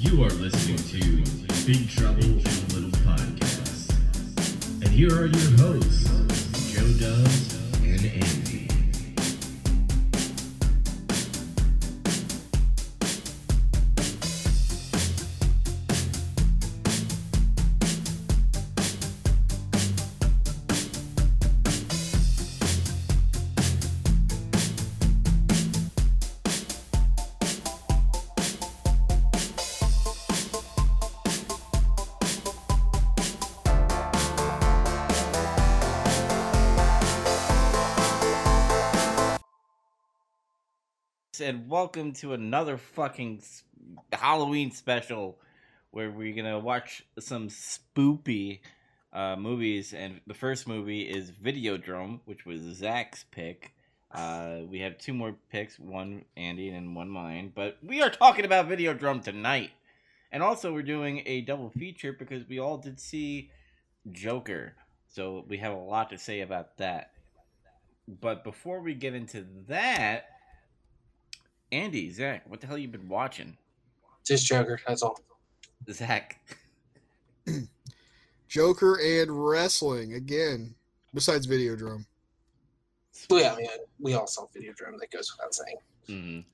You are listening to Big Trouble in Little Podcasts. And here are your hosts, Joe Dubs and Andy. And welcome to another fucking Halloween special where we're gonna watch some spoopy uh, movies. And the first movie is Videodrome, which was Zach's pick. Uh, we have two more picks, one Andy and one mine, but we are talking about Videodrome tonight. And also, we're doing a double feature because we all did see Joker, so we have a lot to say about that. But before we get into that, Andy, Zach, what the hell you been watching? Just Joker. That's all. Zach, Joker and wrestling again. Besides Videodrome. Well, yeah, I mean, we all saw Videodrome. That goes without saying. mm,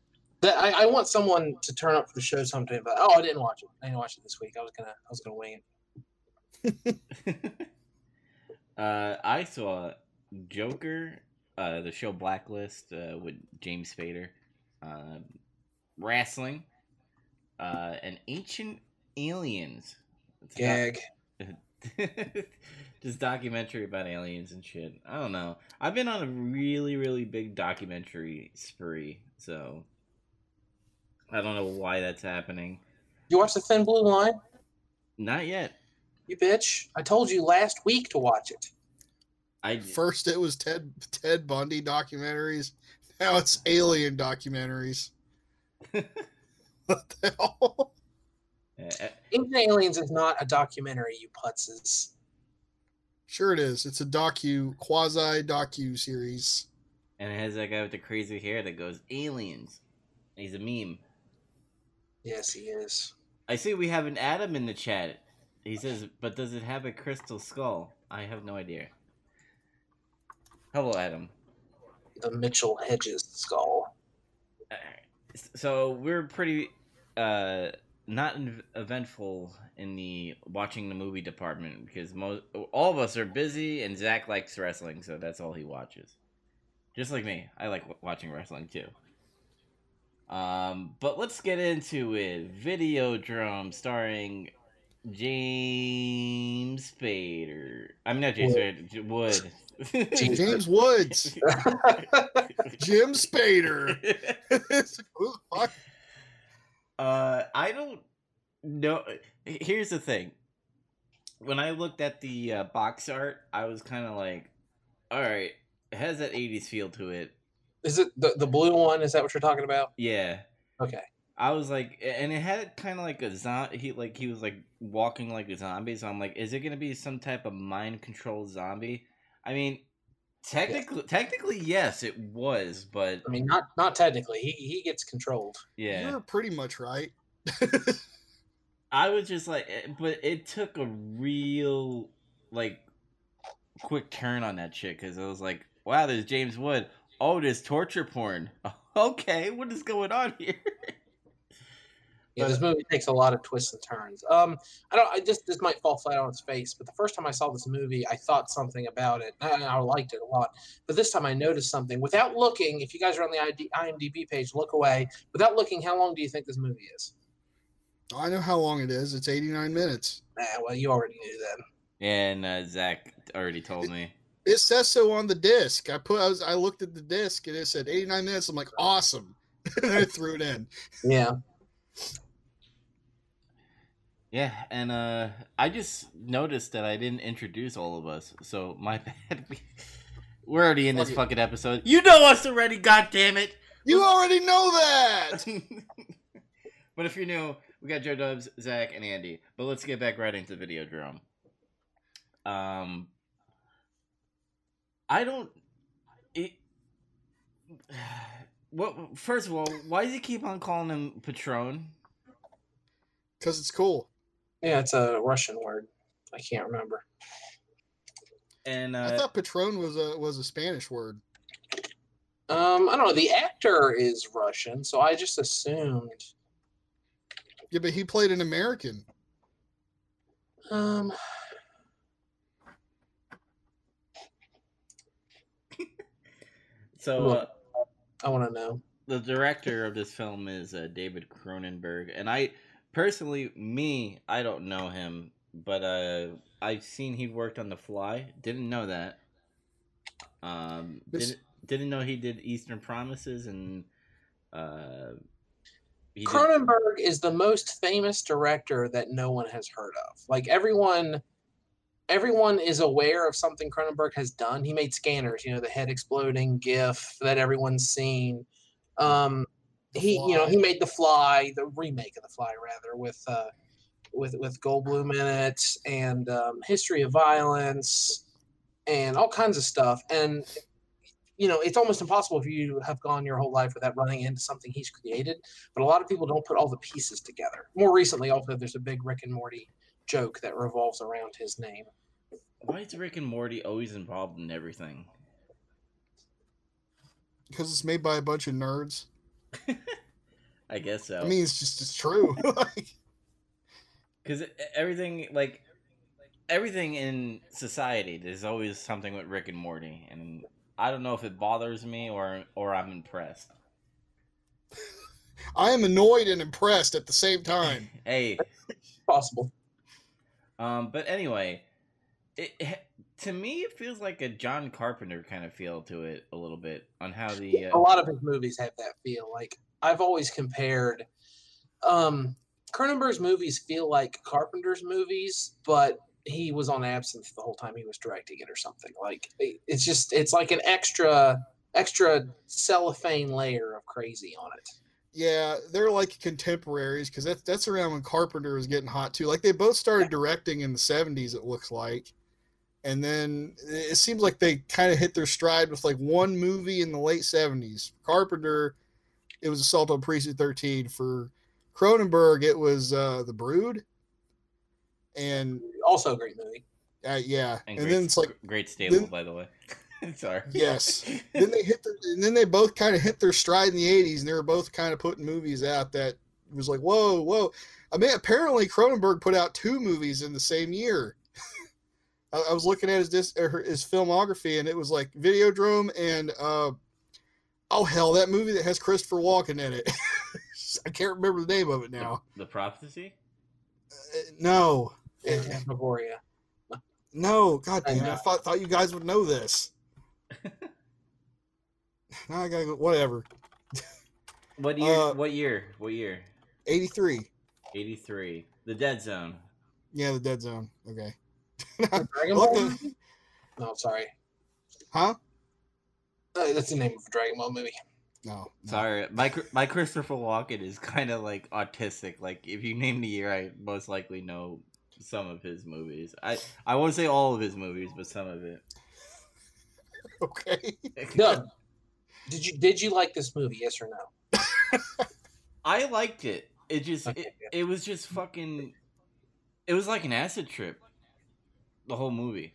That I, I want someone to turn up for the show sometime. But oh, I didn't watch it. I didn't watch it this week. I was gonna. I was gonna wing it. uh, I saw Joker, uh, the show Blacklist uh, with James Spader, uh, wrestling, uh, and Ancient Aliens. It's about- Gag. just documentary about aliens and shit. I don't know. I've been on a really, really big documentary spree, so I don't know why that's happening. You watch the Thin Blue Line? Not yet. You bitch! I told you last week to watch it. I First it was Ted Ted Bundy documentaries. Now it's alien documentaries. What the hell? uh, Ancient Aliens is not a documentary. You putzes. Sure it is. It's a docu quasi docu series. and it has that guy with the crazy hair that goes aliens. He's a meme. Yes, he is. I see we have an Adam in the chat. He says, "But does it have a crystal skull?" I have no idea. Hello, Adam. The Mitchell Hedges skull. So we're pretty uh not eventful in the watching the movie department because most all of us are busy and Zach likes wrestling, so that's all he watches. Just like me, I like w- watching wrestling too. Um, but let's get into it. Video Videodrome starring James Spader. I'm not James Wood. Spader. Wood. James Woods. Jim Spader. Who the fuck? Uh, I don't know. Here's the thing. When I looked at the uh, box art, I was kind of like, "All right, it has that '80s feel to it." Is it the, the blue one? Is that what you're talking about? Yeah, Okay. I was like, and it had kind of like a zombie. He like he was like walking like a zombie. So I'm like, is it gonna be some type of mind control zombie? I mean, technically, technically, yes, it was, but I mean, not not technically. He he gets controlled. yeah. You're pretty much right. I was just like, eh, but it took a real like quick turn on that shit because it was like, wow, there's James Wood. Oh, there's torture porn. Okay, what is going on here? Yeah, this movie takes a lot of twists and turns. Um, I don't. I just this might fall flat on its face, but the first time I saw this movie, I thought something about it. I, I liked it a lot, but this time I noticed something without looking. If you guys are on the ID, IMDb page, look away. Without looking, how long do you think this movie is? I know how long it is. It's 89 minutes. Ah, well, you already knew that. And uh, Zach already told me. It says so on the disc. I put I was I looked at the disc and it said 89 minutes. I'm like, awesome. I threw it in. Yeah. Yeah, and uh, I just noticed that I didn't introduce all of us, so my bad. We're already in this Fuck fucking episode. You know us already, God damn it! You already know that. but if you're new, we got Joe Dubs, Zach, and Andy. But let's get back right into Videodrome. Um, I don't. It. What? First of all, why does he keep on calling him Patron? because it's cool. Yeah, it's a Russian word. I can't remember. And I uh, thought Patron was a was a Spanish word. Um, I don't know. The actor is Russian, so I just assumed. Yeah, but he played an American. Um, so uh, I want to know. the director of this film is uh, David Cronenberg, and I personally, me, I don't know him, but uh, I've seen he worked on The Fly. Didn't know that. Um, This- didn't, didn't know he did Eastern Promises and uh, did- Cronenberg is the most famous director that no one has heard of. Like everyone, everyone is aware of something Cronenberg has done. He made Scanners, you know, the head exploding GIF that everyone's seen. Um, he, you know, he made The Fly, the remake of The Fly, rather, with uh, with with Goldblum in it, and um, History of Violence, and all kinds of stuff. And you know, it's almost impossible if you have gone your whole life without running into something he's created. But a lot of people don't put all the pieces together. More recently, also, there's a big Rick and Morty joke that revolves around his name. why is Rick and Morty always involved in everything? because it's made by a bunch of nerds. I guess so. I mean, it's just it's true. like, because everything like everything in society there's always something with rick and morty and i don't know if it bothers me or or i'm impressed I am annoyed and impressed at the same time. hey Possible. um but anyway it to me it feels like a john carpenter kind of feel to it a little bit on how the a uh, lot of his movies have that feel. Like I've always compared um Cronenberg's movies feel like Carpenter's movies, but he was on absence the whole time he was directing it or something. Like it- it's just it's like an extra extra cellophane layer of crazy on it. Yeah, they're like contemporaries because that's that's around when Carpenter was getting hot too. Like they both started directing in the '70s. It looks like, and then it seems like they kind of hit their stride with like one movie in the late '70s. Carpenter, it was Assault on Precinct 13. For Cronenberg, it was uh, The Brood, and Also a great movie. uh, yeah, and, and, great, then it's like great stable then- by the way sorry Yes. then they hit their, and then they both kind of hit their stride in the 80s and they were both kind of putting movies out that was like whoa whoa i mean apparently cronenberg put out two movies in the same year I, I was looking at his dis, or his filmography and it was like videodrome and uh oh hell that movie that has christopher walken in it. I can't remember the name of it now. The prophecy? Uh, no. Phantasmagoria. no god damn it. I thought, thought you guys would know this. Now i gotta go whatever. What year Uh, what year what year? 83 83 the dead zone. Yeah, the dead zone. Okay. Dragon Ball? movie? No, sorry. huh? Uh, that's the name of a Dragon Ball movie. No. no. Sorry, my my Christopher Walken is kind of like autistic. Like if you name the year, I most likely know some of his movies. I I won't say all of his movies, but some of it. Okay. Doug, did you did you like this movie? Yes or no? I liked it. It just Okay, it, it was just fucking. It was like an acid trip. The whole movie.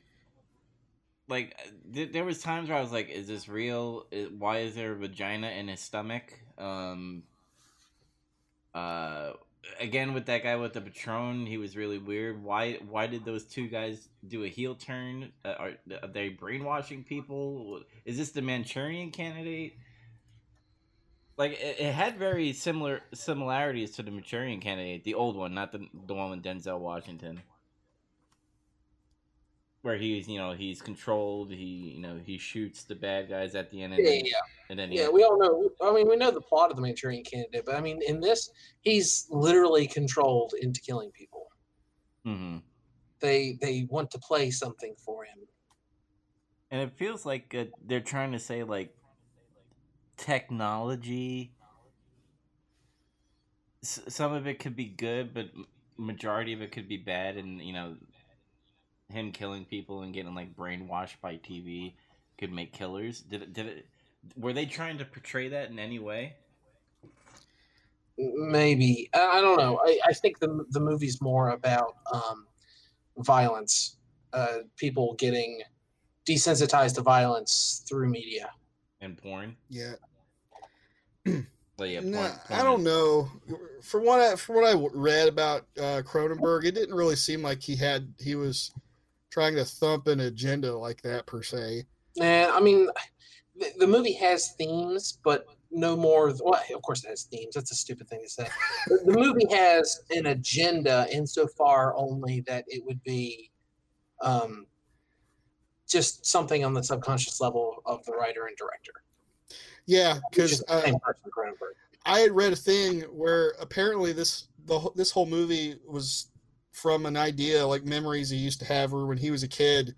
Like th- there was times where I was like, "Is this real? I- Why is there a vagina in his stomach?" Um. Uh, again with that guy with the patron, he was really weird. Why? Why did those two guys do a heel turn? Uh, are, are they brainwashing people? Is this the Manchurian Candidate? Like it, it had very similar similarities to the Manchurian Candidate, the old one, not the the one with Denzel Washington, where he's you know he's controlled. He you know he shoots the bad guys at the end, and Yeah, then, yeah, and then yeah. We all know. I mean, we know the plot of the Manchurian Candidate, but I mean, in this, he's literally controlled into killing people. Mhm. They they want to play something for him. and it feels like uh, they're trying to say like technology. S- some of it could be good, but majority of it could be bad, and you know, him killing people and getting like brainwashed by TV could make killers. Did it? Did it? Were they trying to portray that in any way? maybe I I don't know. I, I think the the movie's more about um, violence, uh, people getting desensitized to violence through media. And porn. Yeah. Like, yeah, No, porn, I don't is- know. From what I from what I w- read about uh, Cronenberg, it didn't really seem like he had he was trying to thump an agenda like that per se. And I mean, the, the movie has themes, but no more. Well, of course, it has themes. That's a stupid thing to say. the, movie has an agenda insofar only that it would be um, just something on the subconscious level of the writer and director. Yeah, because uh, same person, Cronenberg. I had read a thing where apparently this the this whole movie was from an idea like memories he used to have where when he was a kid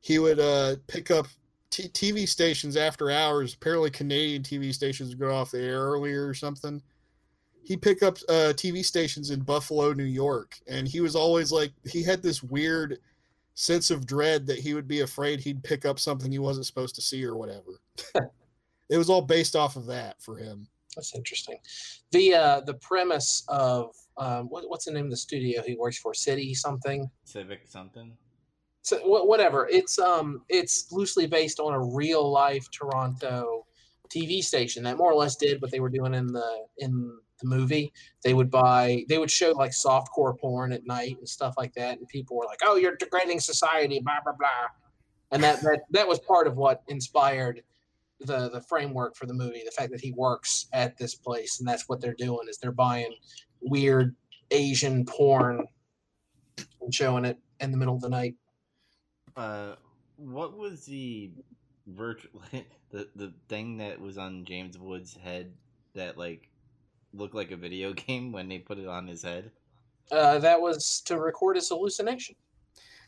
he would uh, pick up t- TV stations after hours. Apparently Canadian TV stations would go off the air earlier or something. He'd pick up uh, TV stations in Buffalo New York and he was always like he had this weird sense of dread that he would be afraid he'd pick up something he wasn't supposed to see or whatever. It was all based off of that for him. That's interesting. The uh, the premise of um, what, what's the name of the studio he works for? City something. Civic something. so wha- whatever it's um it's loosely based on a real life toronto tv station that more or less did what they were doing in the in the movie they would buy they would show like softcore porn at night and stuff like that and people were like oh you're degrading society blah blah blah and that that, that was part of what inspired the the framework for the movie the fact that he works at this place and that's what they're doing is they're buying weird asian porn and showing it in the middle of the night Uh, what was the virtual the the thing that was on James Wood's head that like looked like a video game when they put it on his head? Uh, that was to record his hallucination.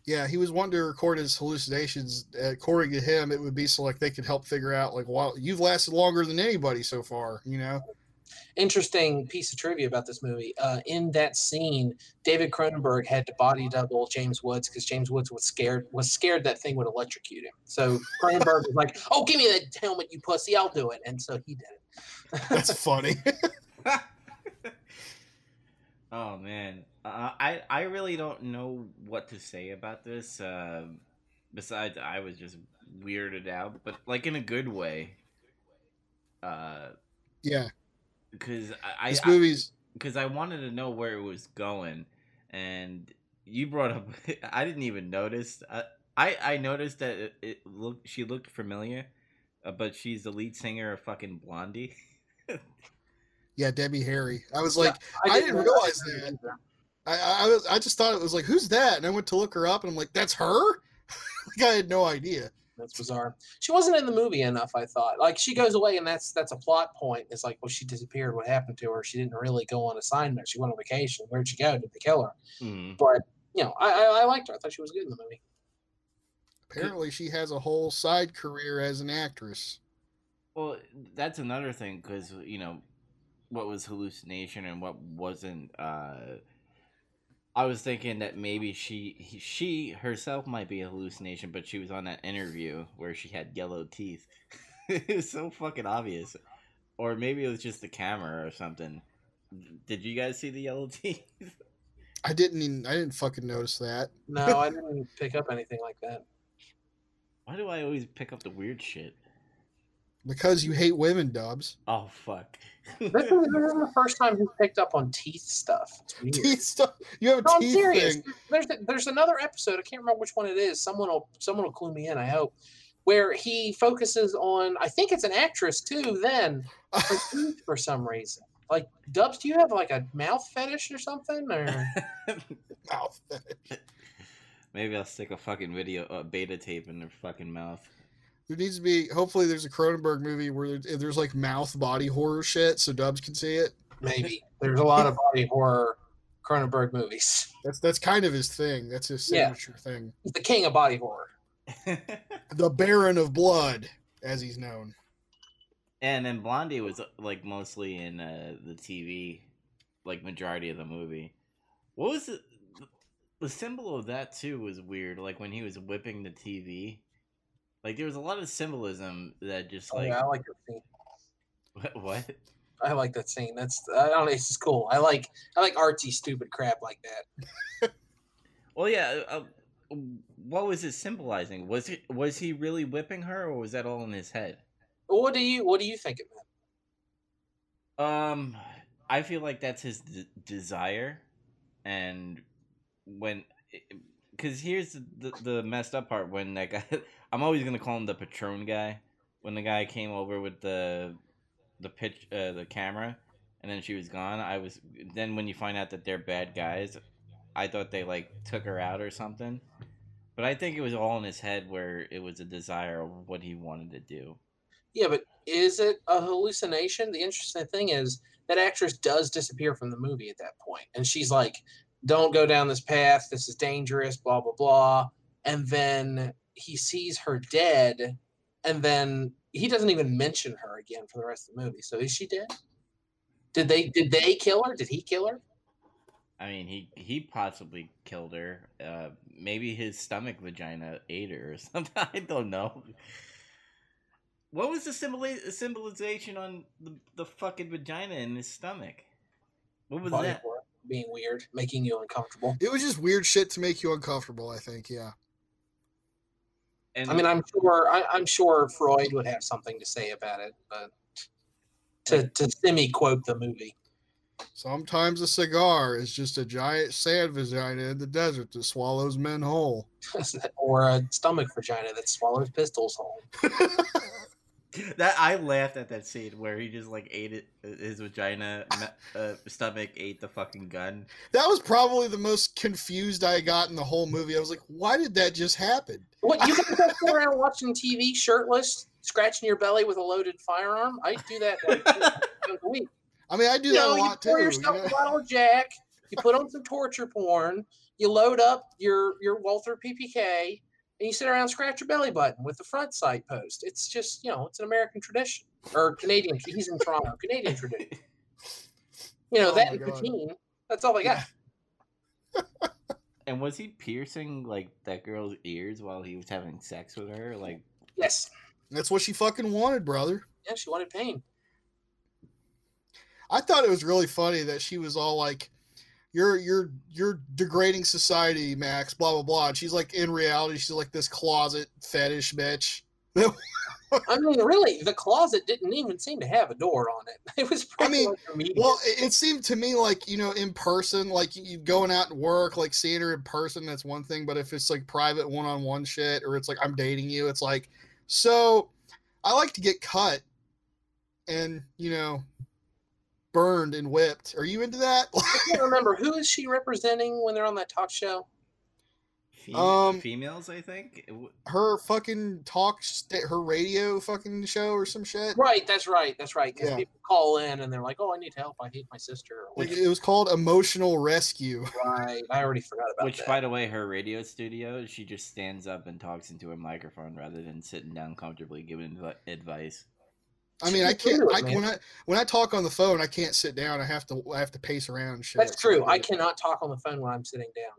Yeah, he was wanting to record his hallucinations. According to him, it would be so like they could help figure out like, wow, you've lasted longer than anybody so far. You know? Interesting piece of trivia about this movie. Uh, in that scene, David Cronenberg had to body double James Woods because James Woods was scared was scared that thing would electrocute him. So Cronenberg was like, "Oh, give me that helmet, you pussy! I'll do it." And so he did it. That's funny. oh man, uh, I I really don't know what to say about this. Uh, besides, I was just weirded out, but like in a good way. Uh, yeah, because I, I this I- movie's because I wanted to know where it was going, and you brought up. I didn't even notice. I I, I noticed that it, it looked. She looked familiar, uh, but she's the lead singer of fucking Blondie. yeah, Debbie Harry. I was like, Yeah, I didn't realize that. I, I I was, I just thought it was like, who's that? And I went to look her up, and I'm like, that's her. like I had no idea. That's bizarre. She wasn't in the movie enough. I thought. Like she goes away, and that's that's a plot point. It's like, well, she disappeared. What happened to her? She didn't really go on assignment. She went on vacation. Where'd she go? Did they kill her? Mm. But you know, I, I, I liked her. I thought she was good in the movie. Apparently, she has a whole side career as an actress. Well, that's another thing because you know what was hallucination and what wasn't. Uh, I was thinking that maybe she he- she herself might be a hallucination, but she was on that interview where she had yellow teeth. it was so fucking obvious, or maybe it was just the camera or something. Did you guys see the yellow teeth? I didn't even, I didn't fucking notice that. No, I didn't pick up anything like that. Why do I always pick up the weird shit? Because you hate women, Dubs. Oh fuck! This is, the first time he picked up on teeth stuff. Teeth stuff. You have a No, I'm serious. thing. There's there's another episode. I can't remember which one it is. Someone will someone will clue me in. I hope. Where he focuses on, I think it's an actress too. Then her teeth for some reason. Like Dubs, do you have like a mouth fetish or something? Or Mouth. Maybe I'll stick a fucking video, a beta tape in their fucking mouth. There needs to be. Hopefully, there's a Cronenberg movie where there- there's like mouth body horror shit, so Dubs can see it. maybe there's a lot of body horror Cronenberg movies. That's that's kind of his thing. That's his Yeah. signature thing. He's the king of body horror. The Baron of Blood, as he's known. and then Blondie was like mostly in uh, the TV, like majority of the movie. What was it? The symbol of that too was weird. Like when he was whipping the TV, like there was a lot of symbolism that just Oh, like yeah, I like the scene. what? what? I like that scene. That's I don't know. It's cool. I like I like artsy stupid crap like that. Well, yeah. Uh, what was it symbolizing? Was it was he really whipping her, or was that all in his head? What do you What do you think it meant? Um, I feel like that's his d- desire, and when, because here's the the messed up part when that guy, I'm always gonna call him the Patron guy. When the guy came over with the the pitch, uh, the camera, and then she was gone. I was then when you find out that they're bad guys, I thought they like took her out or something. But I think it was all in his head where it was a desire of what he wanted to do. Yeah, but is it a hallucination? The interesting thing is that actress does disappear from the movie at that point, and she's like, "Don't go down this path. This is dangerous." Blah blah blah. And then he sees her dead, and then he doesn't even mention her again for the rest of the movie. So is she dead? Did they did they kill her? Did he kill her? I mean, he he possibly killed her. Uh, maybe his stomach vagina ate her or something. I don't know. What was the symbol symbolization on the, the fucking vagina in his stomach? What was Body that? Being weird, making you uncomfortable. It was just weird shit to make you uncomfortable. I think, yeah. And I mean, I'm sure I, I'm sure Freud would have something to say about it, but to to semi quote the movie. Sometimes a cigar is just a giant sand vagina in the desert that swallows men whole. or a stomach vagina that swallows pistols whole. that I laughed at that scene where he just like ate it. His vagina, uh, stomach ate the fucking gun. That was probably the most confused I got in the whole movie. I was like, why did that just happen? What you guys don't go around watching TV shirtless, scratching your belly with a loaded firearm? I do that like week. I mean, I do You that know, a you lot too. pour you yourself know? a bottle of Jack, you put on some torture porn, you load up your your Walther PPK, and you sit around scratch your belly button with the front sight post. It's just you know, it's an American tradition or Canadian. He's in Toronto, Canadian tradition. You know Oh that my and God. poutine. That's all I got. And was he piercing like that girl's ears while he was having sex with her? Like, Yes. That's what she fucking wanted, brother. Yeah, she wanted pain. I thought it was really funny that she was all like, "You're you're you're degrading society, Max." Blah blah blah. And she's like, in reality, she's like this closet fetish bitch. I mean, really, the closet didn't even seem to have a door on it. It was probably mean, like. Well, it, it seemed to me like you know, in person, like you going out and work, like seeing her in person, that's one thing. But if it's like private one-on-one shit, or it's like I'm dating you, it's like, so I like to get cut, and you know, burned and whipped. Are you into that? I can't remember who is she representing when they're on that talk show. fem- Um, females, I think. W- her fucking talk, st- her radio fucking show or some shit. Right, that's right, that's right. Because Yeah. people call in and they're like, "Oh, I need help. I hate my sister." Or Like, it was called Emotional Rescue. right, I already forgot about Which, that. by the way, her radio studio, she just stands up and talks into a microphone rather than sitting down comfortably giving advice. I mean, I can can't. I, when I when I talk on the phone, I can't sit down. I have to. I have to pace around and shit. that's true. I cannot talk on the phone when I'm sitting down.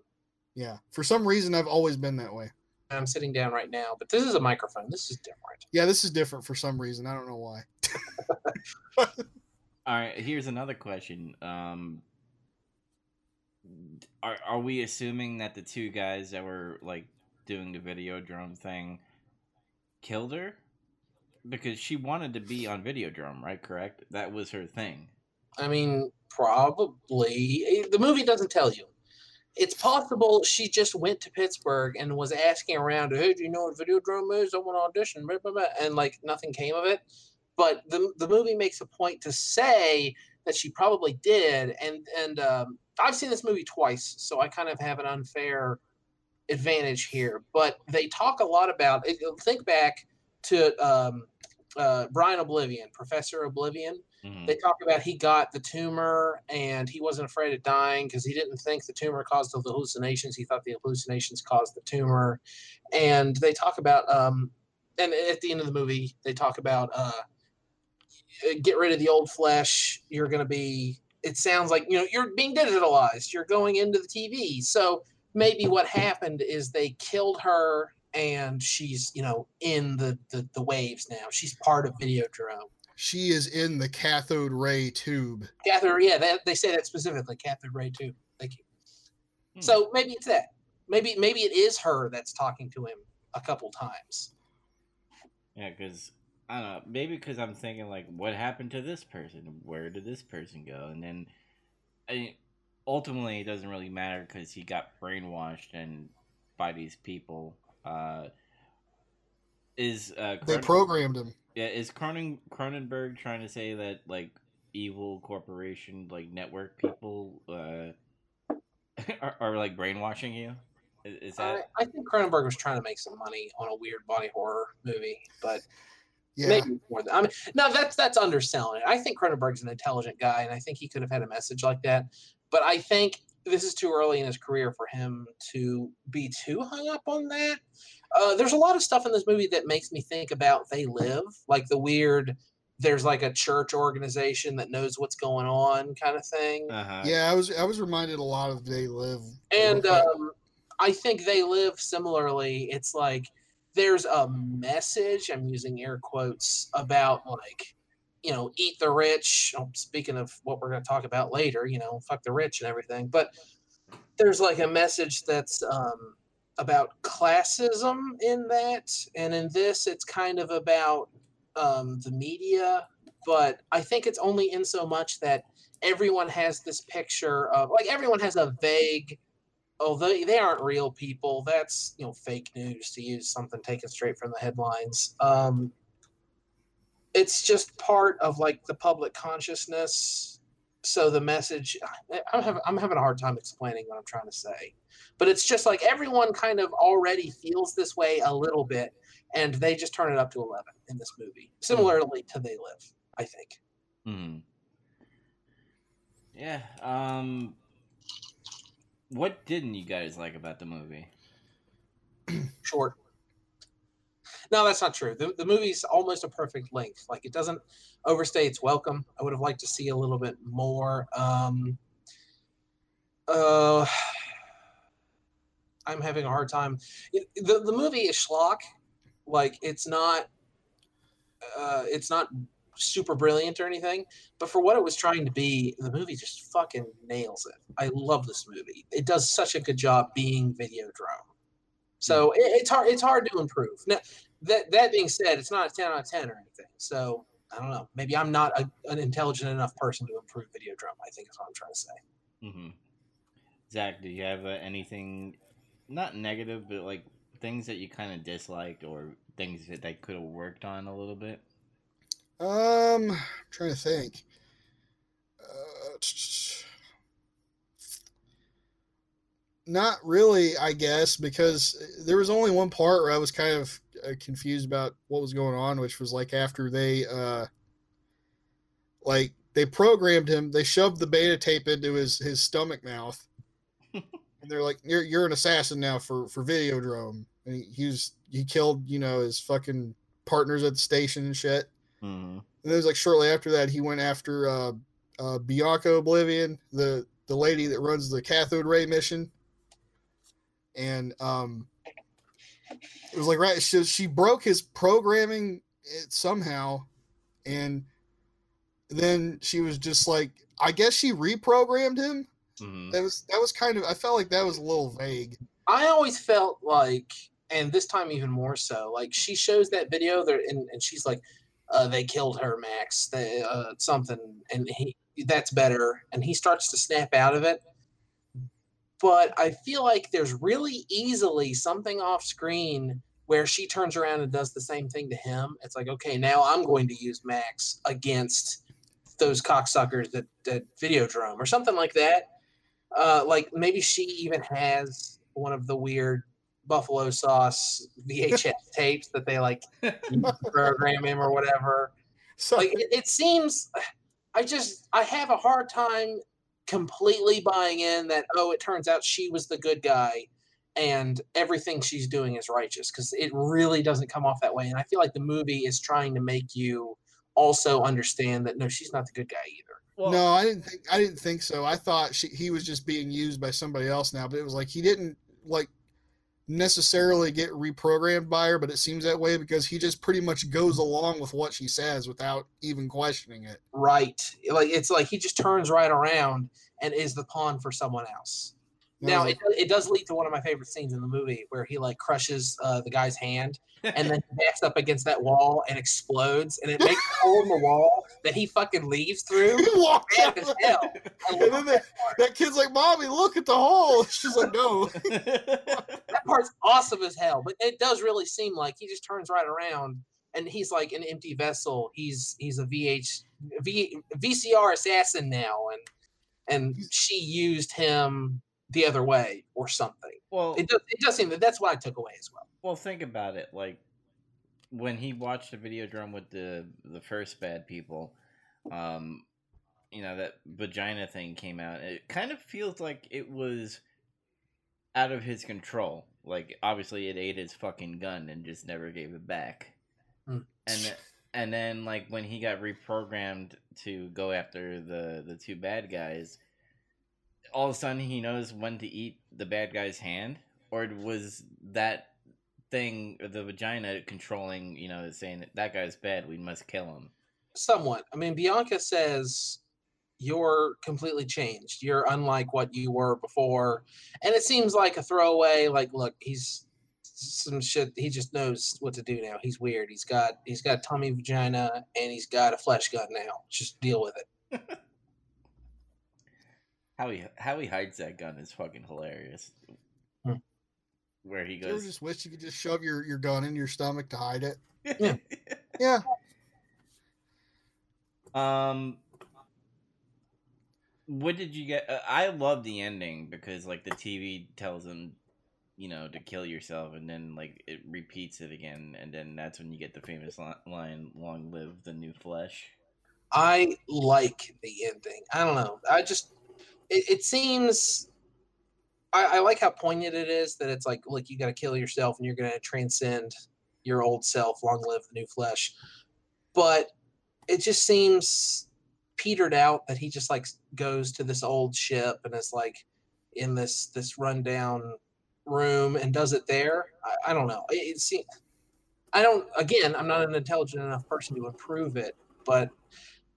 Yeah. For some reason, I've always been that way. I'm sitting down right now, but this is a microphone. This is different. Yeah, this is different for some reason. I don't know why. All right, here's another question. Um, are are we assuming that the two guys that were like doing the Videodrome thing killed her? Because she wanted to be on Videodrome, right? Correct. That was her thing. I mean, probably. The movie doesn't tell you. It's possible she just went to Pittsburgh and was asking around, hey, do you know what Videodrome is? I want to audition, blah, blah, blah," and like nothing came of it. But the, the movie makes a point to say that she probably did. And, and um, I've seen this movie twice, so I kind of have an unfair advantage here. But they talk a lot about, think back to um, uh, Brian Oblivion, Professor Oblivion Mhm. they talk about he got the tumor and he wasn't afraid of dying because he didn't think the tumor caused the hallucinations. He thought the hallucinations caused the tumor. And they talk about, um, and at the end of the movie, they talk about uh, get rid of the old flesh. You're going to be, it sounds like, you know, you're being digitalized. You're going into the TV. So maybe what happened is they killed her and she's, you know, in the, the, the waves now. She's part of Videodrome. she is in the cathode ray tube. Cathode, yeah, they, they say that specifically, cathode ray tube. Thank you. Hmm. So maybe it's that. Maybe maybe it is her that's talking to him a couple times. Yeah, because I don't know. Maybe because I'm thinking like, what happened to this person? Where did this person go? And then, I ultimately, it doesn't really matter because he got brainwashed and by these people. Uh, is uh, They programmed him. yeah is Cronen- Cronenberg trying to say that like evil corporation like network people uh, are, are like brainwashing you? Is, is I, that I think Cronenberg was trying to make some money on a weird body horror movie, but Yeah. maybe more than I mean. No, that's that's underselling it. I think Cronenberg's an intelligent guy, and I think he could have had a message like that. But I think this is too early in his career for him to be too hung up on that. Uh, there's a lot of stuff in this movie that makes me think about They Live, like the weird. There's like a church organization that knows what's going on, kind of thing. uh-huh. Yeah, I was I was reminded a lot of They Live. And um, I think they live similarly. It's like there's a message, I'm using air quotes, about like, you know, eat the rich. Oh, speaking of what we're going to talk about later, you know, fuck the rich and everything. But there's like a message that's um, about classism in that. And in this, it's kind of about um, the media. But I think it's only in so much that everyone has this picture of, like, everyone has a vague oh they, they aren't real people that's you know fake news to use something taken straight from the headlines um it's just part of like the public consciousness so the message I- i'm having, I'm having a hard time explaining what i'm trying to say but it's just like everyone kind of already feels this way a little bit and they just turn it up to 11 in this movie similarly to they live i think Hmm. Yeah. Um. What didn't you guys like about the movie? short. No, that's not true. The, the movie's almost a perfect length. Like it doesn't overstay its welcome. I would have liked to see a little bit more. Um, uh, I'm having a hard time. It, the the movie is schlock. Like it's not. Uh, it's not super brilliant or anything, but for what it was trying to be, the movie just fucking nails it. I love this movie. It does such a good job being Videodrome. So it, it's hard. It's hard to improve. Now, that that being said, it's not a ten out of ten or anything. So I don't know. Maybe I'm not a, an intelligent enough person to improve Videodrome. I think is what I'm trying to say. Mm-hmm. Zach, do you have uh, anything, not negative, but like things that you kind of disliked or things that they could have worked on a little bit? Um, I'm trying to think. Uh, not really, I guess, because there was only one part where I was kind of uh, confused about what was going on, which was like after they, uh, like they programmed him, they shoved the beta tape into his his stomach mouth, and they're like, "You're you're an assassin now for for Videodrome," and he, he was he killed you know his fucking partners at the station and shit. Mm-hmm. And it was like shortly after that, he went after uh, uh, Bianca Oblivion, the the lady that runs the cathode ray mission, and um, it was like right, she, she broke his programming it somehow, and then she was just like, I guess she reprogrammed him. Mm-hmm. That was that was kind of I felt like that was a little vague. I always felt like, and this time even more so, like she shows that video there, and, and she's like, uh, "They killed her, Max. They, uh, something," and he that's better, and he starts to snap out of it. But I feel like there's really easily something off screen where she turns around and does the same thing to him. It's like, okay, now I'm going to use Max against those cocksuckers that that Videodrome or something like that. Uh, like maybe she even has one of the weird buffalo sauce VHS tapes that they like program him or whatever. So Like it, it seems, I just I have a hard time completely buying in that oh it turns out she was the good guy and everything she's doing is righteous because it really doesn't come off that way and I feel like the movie is trying to make you also understand that no she's not the good guy either. Well, no, I didn't think I didn't think so. I thought she, he was just being used by somebody else now, but it was like he didn't like necessarily get reprogrammed by her, but it seems that way because he just pretty much goes along with what she says without even questioning it. Right. Like it's like he just turns right around and is the pawn for someone else. Now it, it does lead to one of my favorite scenes in the movie where he like crushes uh, the guy's hand and then backs up against that wall and explodes and it makes a hole in the wall that he fucking leaves through. he walks out as hell. And then that that, that kid's like, "Mommy, look at the hole." She's like, "No." That part's awesome as hell, but it does really seem like he just turns right around and he's like an empty vessel. He's he's a VH v, VCR assassin now, and and she used him the other way or something. well, It does it does seem that that's what I took away as well. well, think about it. Like when he watched the Videodrome with the the first bad people, um, you know that vagina thing came out. It kind of feels like it was out of his control. Like obviously, it ate his fucking gun and just never gave it back. Hmm. And and then like when he got reprogrammed to go after the the two bad guys, all of a sudden he knows when to eat the bad guy's hand, or was that thing the vagina controlling? You know, saying that that guy's bad, we must kill him. Somewhat. I mean, Bianca says you're completely changed. You're unlike what you were before. And it seems like a throwaway, like, look, he's some shit. He just knows what to do now. He's weird. He's got he's got tummy vagina and he's got a flesh gun now. Just deal with it. How he how he hides that gun is fucking hilarious. Hmm. Where he You ever goes, just wish you could just shove your, your gun in your stomach to hide it? Yeah. Yeah. Um, what did you get? Uh, I love the ending because like the TV tells him, you know, to kill yourself, and then like it repeats it again, and then that's when you get the famous li- line, "Long live the new flesh." I like the ending. I don't know. I just it, it seems I, I like how poignant it is that it's like look you gotta kill yourself and you're gonna transcend your old self, long live the new flesh. But it just seems petered out that he just like goes to this old ship and is like in this this rundown room and does it there. I, I don't know. It, it seems I don't again, I'm not an intelligent enough person to approve it, but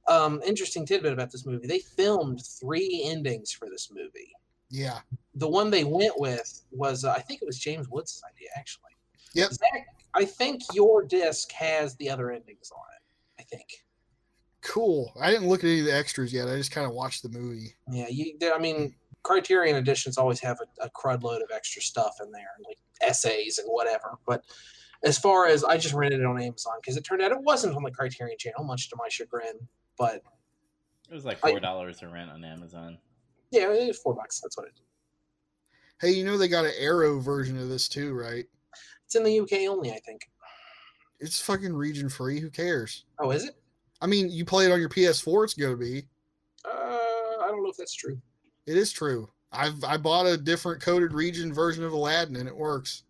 um, interesting tidbit about this movie: they filmed three endings for this movie. Yeah. The one they went with was, uh, I think it was James Woods' idea, actually. Yep. Zach, I think your disc has the other endings on it. I think. Cool. I didn't look at any of the extras yet. I just kind of watched the movie. Yeah, you. I mean, Criterion editions always have a, a crud load of extra stuff in there, like essays and whatever. But as far as I just rented it on Amazon because it turned out it wasn't on the Criterion channel, much to my chagrin. But It was like four dollars to rent on Amazon. yeah, it was four bucks. That's what it. Hey, you know they got an Arrow version of this too, right? It's in the UK only, I think. It's fucking region free. Who cares? Oh, is it? I mean, you play it on your PS4, it's gonna be. Uh, I don't know if that's true. It is true. I've I bought a different coded region version of Aladdin and it works.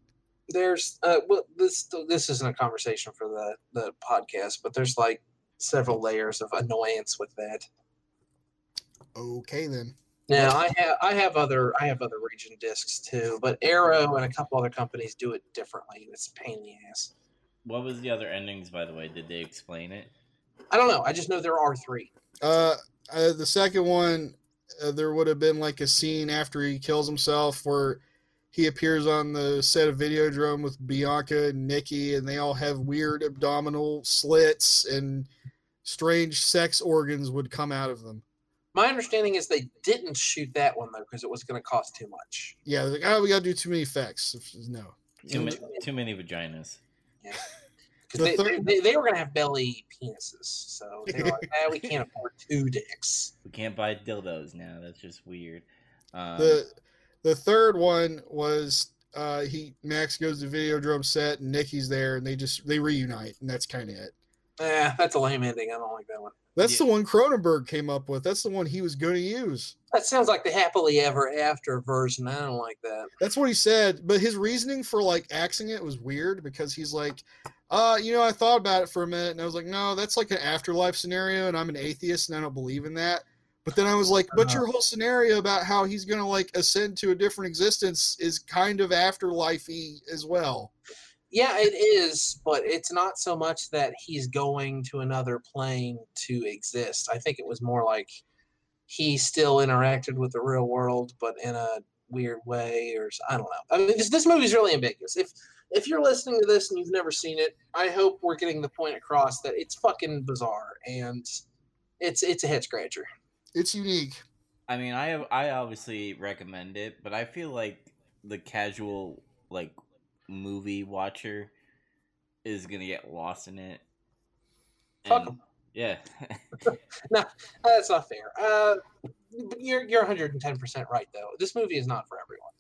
There's uh, well, this this isn't a conversation for the the podcast, but there's like several layers of annoyance with that. Okay then. Now I have I have other I have other region discs too, but Arrow and a couple other companies do it differently, it's a pain in the ass. What was the other endings, by the way? Did they explain it? I don't know. I just know there are three. Uh, uh the second one, uh, there would have been like a scene after he kills himself where he appears on the set of Videodrome with Bianca and Nikki, and they all have weird abdominal slits and strange sex organs would come out of them. My understanding is they didn't shoot that one though because it was going to cost too much. Yeah, they're like, oh, we gotta do too many effects. No. Too, Yeah. many, too many vaginas. Because The they, third- they, they were going to have belly penises, so they were like, eh, we can't afford two dicks. We can't buy dildos now. That's just weird. Um, The the third one was uh he Max goes to Videodrome set and Nikki's there and they just they reunite and that's kind of it. Eh, that's a lame ending. I don't like that one. That's Yeah. the one Cronenberg came up with. That's the one he was going to use. That sounds like the happily ever after version. I don't like that. That's what he said. But his reasoning for like axing it was weird because he's like, uh, you know, I thought about it for a minute and I was like, no, that's like an afterlife scenario and I'm an atheist and I don't believe in that. But then I was like, but Uh, your whole scenario about how he's gonna like ascend to a different existence is kind of afterlifey as well. Yeah, it is, but it's not so much that he's going to another plane to exist. I think it was more like he still interacted with the real world, but in a weird way, or I don't know. I mean, this, this movie's really ambiguous. If if you're listening to this and you've never seen it, I hope we're getting the point across that it's fucking bizarre and it's it's a head scratcher. It's unique. I mean, I have, I obviously recommend it, but I feel like the casual like movie watcher is gonna get lost in it. Fuck And- 'em. Yeah. That's not fair. Uh, but you're you're 110 percent right though. This movie is not for everyone,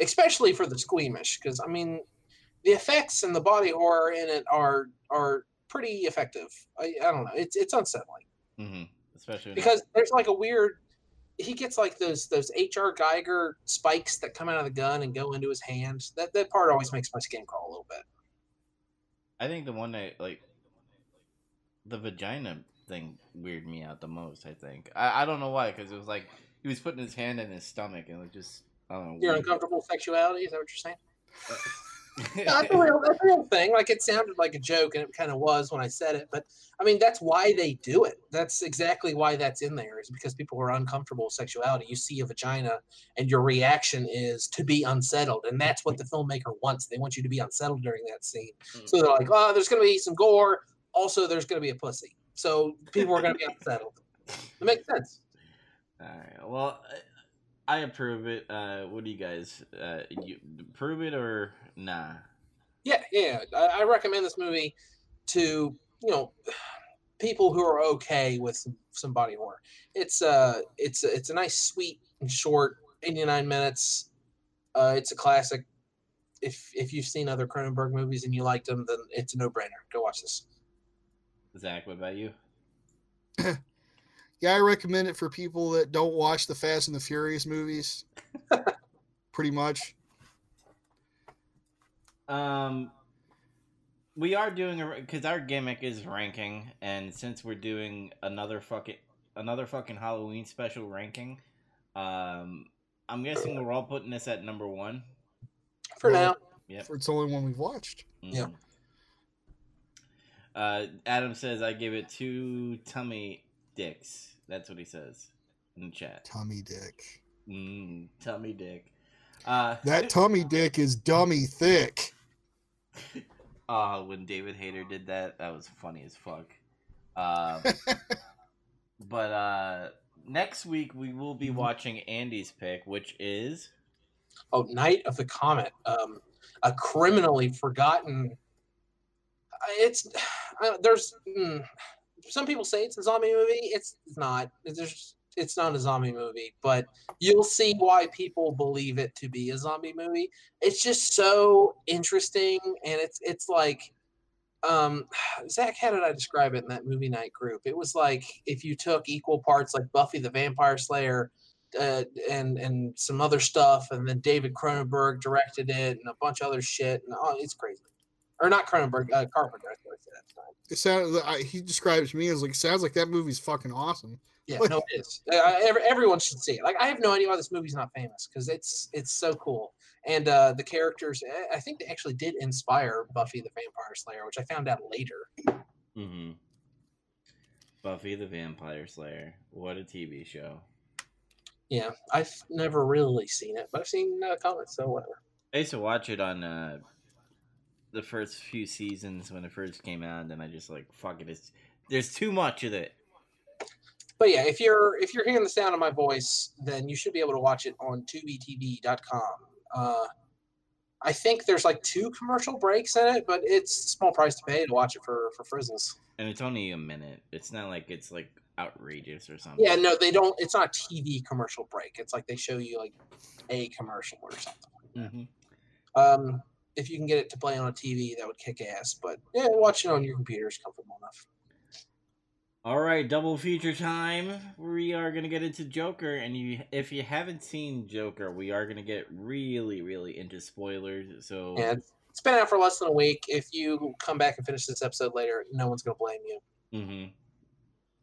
especially for the squeamish. Because I mean, the effects and the body horror in it are are pretty effective. I, I don't know. It's it's unsettling hmm Especially because there's like a weird. He gets like those those H.R. Giger spikes that come out of the gun and go into his hand. That that part always makes my skin crawl a little bit. I think the one that like the vagina thing weirded me out the most. I think I, I don't know why because it was like he was putting his hand in his stomach and it was just I don't know. Your weird. uncomfortable sexuality is that what you're saying? Uh, That's a real, that's a real thing. Like it sounded like a joke, and it kind of was when I said it. But I mean, that's why they do it. That's exactly why that's in there. Is because people are uncomfortable with sexuality. You see a vagina, and your reaction is to be unsettled, and that's what the filmmaker wants. They want you to be unsettled during that scene. Hmm. So they're like, "Oh, there's going to be some gore. Also, there's going to be a pussy. So people are going to be unsettled." It makes sense. All right. Well, I I approve it. Uh, what do you guys? Uh, you approve it or nah? Yeah, yeah. I, I recommend this movie to you know people who are okay with some, some body horror. It's uh, it's a- it's a nice, sweet and short, eighty nine minutes. Uh, it's a classic. If if you've seen other Cronenberg movies and you liked them, then it's a no brainer. Go watch this. Zach, what about you? Yeah, I recommend it for people that don't watch the Fast and the Furious movies. Pretty much. Um, we are doing a because our gimmick is ranking, and since we're doing another fucking another fucking Halloween special ranking, um, I'm guessing we're all putting this at number one. For Well, now, Yeah, It's the only one we've watched. Yeah. Mhm. Uh, Adam says I give it two tummy dicks. That's what he says in the chat. Tummy dick. Mm, tummy dick. Uh, That tummy dick is dummy thick. Oh, when David Hayter did that, that was funny as fuck. Uh, but uh, next week we will be watching Andy's pick, which is oh, Night of the Comet, um, a criminally forgotten. It's uh, there's mm, some people say it's a zombie movie. It's not. It's just it's not a zombie movie, but you'll see why people believe it to be a zombie movie. It's just so interesting, and it's it's like. Um, Zach, how did I describe it in that movie night group? It was like if you took equal parts like Buffy the Vampire Slayer, uh, and and some other stuff, and then David Cronenberg directed it, and a bunch of other shit, and oh, it's crazy. Or not Cronenberg, uh, Carpenter. It sounds. I, he describes me as like sounds like that movie's fucking awesome. Yeah, no, it is. Uh, every, everyone should see it. Like, I have no idea why this movie's not famous because it's it's so cool, and uh, the characters. I- I think they actually did inspire Buffy the Vampire Slayer, which I found out later. mm-hmm. Buffy the Vampire Slayer. What a TV show! Yeah, I've never really seen it, but I've seen uh, comments, so whatever. I used to watch it on uh, the first few seasons when it first came out, and then I just like fuck it. It's, there's too much of it. But yeah, if you're if you're hearing the sound of my voice, then you should be able to watch it on tubitv.com. Uh, I think there's like two commercial breaks in it, but it's a small price to pay to watch it for for frizzles. And it's only a minute. It's not like it's like outrageous or something. Yeah, no, they don't. It's not a TV commercial break. It's like they show you like a commercial or something. hmm Um, if you can get it to play on a TV, that would kick ass. But yeah, watching it on your computer is comfortable enough. All right, double feature time. We are gonna get into Joker, and you, if you haven't seen Joker, we are gonna get really, really into spoilers. So Yeah, it's been out for less than a week. If you come back and finish this episode later, no one's gonna blame you. hmm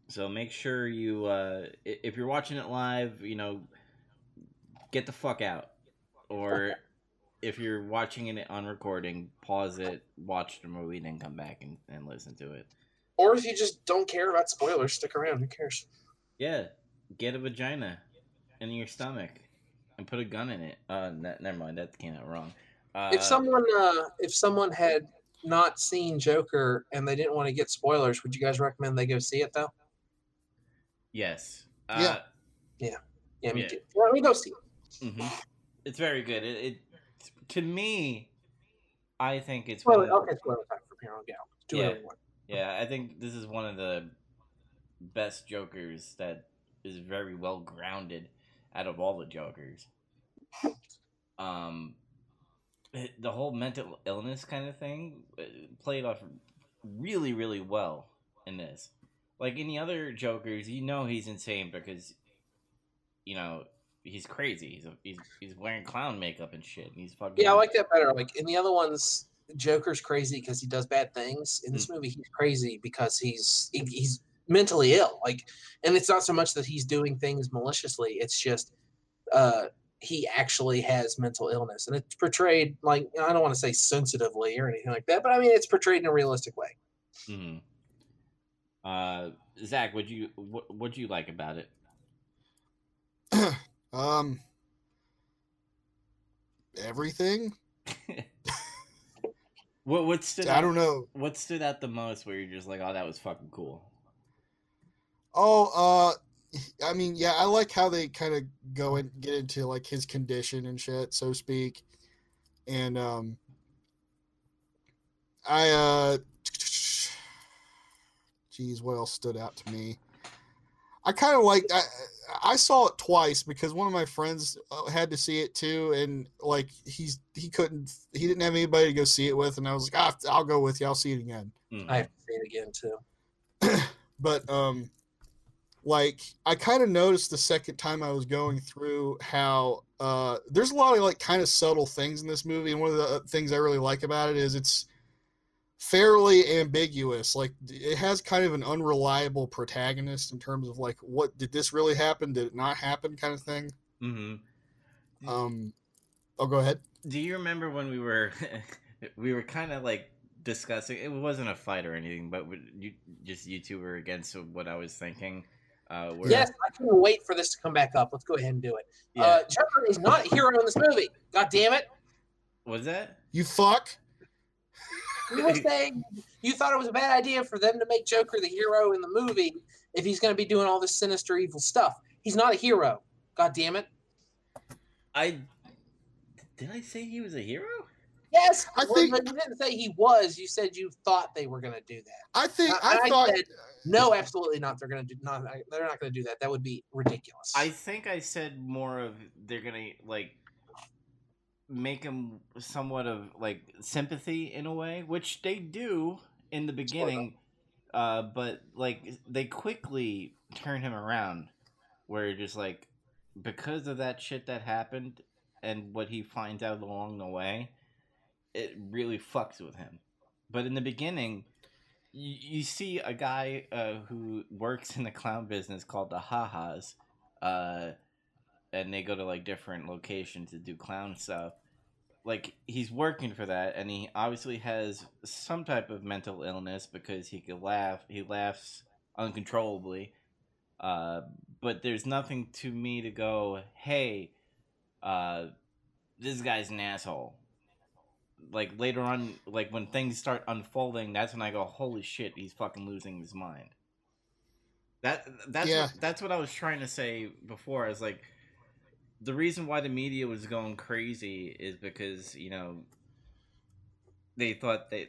So make sure you, uh, if you're watching it live, you know, get the fuck out. Or if you're watching it on recording, pause it, watch the movie, then come back and, and listen to it. Or if you just don't care about spoilers, stick around. Who cares? Yeah, get a vagina in your stomach and put a gun in it. Uh, ne- never mind, that came out wrong. Uh, if someone uh, if someone had not seen Joker and they didn't want to get spoilers, would you guys recommend they go see it though? yes, Yeah. uh, Yeah, me Yeah. too. Let me go see. It. mhm. it's very good. It, it to me, I think it's Well, one of- okay, spoiler time from here on out. Do Yeah. whatever you want. Yeah, I think this is one of the best Jokers that is very well grounded out of all the Jokers. Um, the whole mental illness kind of thing uh, played off really, really well in this. Like any other Jokers, you know he's insane because, you know, he's crazy. He's a, he's he's wearing clown makeup and shit. And he's fucking Yeah, I like that better. Like in the other ones, Joker's crazy because he does bad things. In Mm. this movie, he's crazy because he's he- he's mentally ill. Like, and it's not so much that he's doing things maliciously. It's just uh, he actually has mental illness, and it's portrayed like I don't want to say sensitively or anything like that, but I mean it's portrayed in a realistic way. hmm Uh, Zach, what you what what you like about it? um, everything. what what stood I out, don't know. what stood out the most where you're just like, oh, that was fucking cool. Oh, uh, I mean, yeah, I like how they kind of go and get into like his condition and shit, so speak. And um, I uh, geez, what else stood out to me? I kind of like I, I saw it twice because one of my friends uh, had to see it too, and like he's he couldn't he didn't have anybody to go see it with, and I was like, ah, I'll go with you, I'll see it again Mhm. I have to say it again too. but um like i kind of noticed the second time i was going through how uh there's a lot of like kind of subtle things in this movie and one of the uh, things i really like about it is it's fairly ambiguous like it has kind of an unreliable protagonist in terms of like what did this really happen did it not happen kind of thing Mm-hmm. um oh go ahead Do you remember when we were we were kind of like discussing? It wasn't a fight or anything, but you just you two were against what I was thinking. Uh, where, Yes, I can't wait for this to come back up. Let's go ahead and do it. yeah. Uh, Joker is not a hero in this movie. God damn it! was that? you fuck You were saying you thought it was a bad idea for them to make Joker the hero in the movie if he's going to be doing all this sinister, evil stuff. He's not a hero. God damn it! I did I say he was a hero? Yes, I well, think- you didn't say he was. You said you thought they were going to do that. i think I- i, I thought said- No, absolutely not. They're going to do. Not, they're not going to do that. That would be ridiculous. I think I said more of they're gonna like make him somewhat of like sympathy in a way, which they do in the beginning. Uh, but like they quickly turn him around, where just like because of that shit that happened and what he finds out along the way, it really fucks with him. But in the beginning, you, you see a guy uh, who works in the clown business called the Ha-Has, uh, and they go to like different locations to do clown stuff. Like he's working for that, and he obviously has some type of mental illness because he could laugh. He laughs uncontrollably, uh, but there's nothing to me to go, hey, uh, this guy's an asshole. Like later on, like when things start unfolding, that's when I go, holy shit, he's fucking losing his mind. That that's Yeah. what, that's what I was trying to say before. I was like, the reason why the media was going crazy is because you know they thought that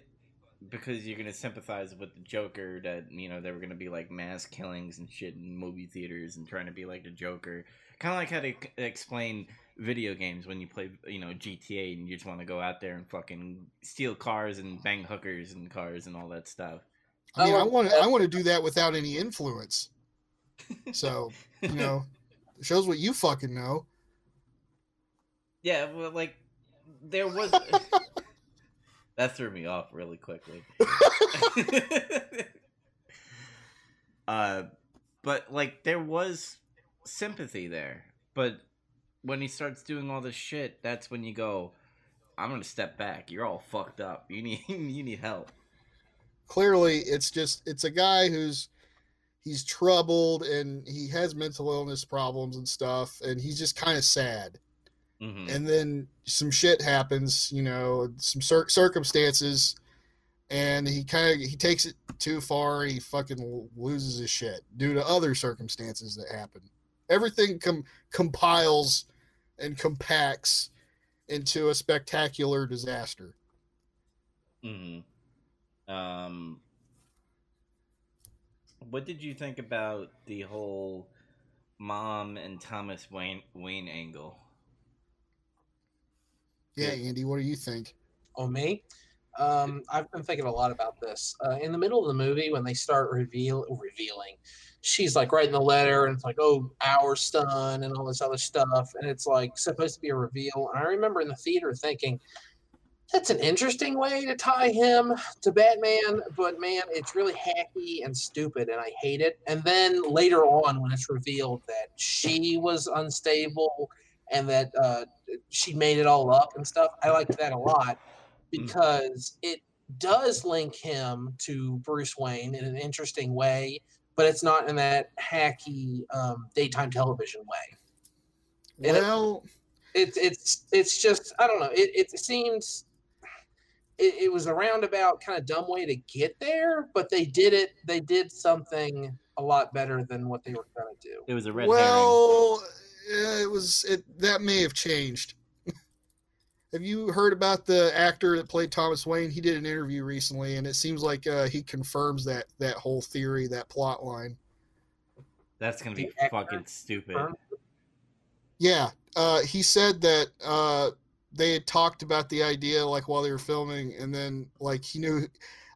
because you're gonna sympathize with the Joker that you know there were gonna be like mass killings and shit in movie theaters and trying to be like the Joker, kind of like how they explain video games when you play you know GTA and you just want to go out there and fucking steal cars and bang hookers and cars and all that stuff. I mean, Oh, I want to I want to do that without any influence. So, you know, shows what you fucking know. Yeah, well, like there was that threw me off really quickly. uh, but like there was sympathy there. But when he starts doing all this shit, that's when you go, I'm gonna step back. You're all fucked up. You need you need help. Clearly, it's just it's a guy who's he's troubled and he has mental illness problems and stuff, and he's just kind of sad. Hmm And then some shit happens, you know, some cir- circumstances, and he kind of he takes it too far. And he fucking loses his shit due to other circumstances that happen. Everything com- compiles and compacts into a spectacular disaster. hmm Um, what did you think about the whole mom and Thomas Wayne Wayne angle? Yeah, Andy, what do you think? Oh, me? Um, I've been thinking a lot about this. Uh, in the middle of the movie, when they start reveal revealing, she's like writing the letter, and it's like, "Oh, our son," and all this other stuff, and it's like supposed to be a reveal. And I remember in the theater thinking, "That's an interesting way to tie him to Batman," but man, it's really hacky and stupid, and I hate it. And then later on, when it's revealed that she was unstable and that uh, she made it all up and stuff, I liked that a lot because it does link him to Bruce Wayne in an interesting way, but it's not in that hacky um, daytime television way. And it- Well, It's it's it's just I don't know. It it seems it, it was a roundabout kind of dumb way to get there, but they did it. They did something a lot better than what they were going to do. It was a red herring. Well, yeah, it was it that may have changed. have you heard about the actor that played Thomas Wayne? He did an interview recently, and it seems like uh, he confirms that that whole theory, that plot line. That's gonna be The actor- fucking stupid. Yeah, uh, he said that uh, they had talked about the idea like while they were filming, and then like he knew,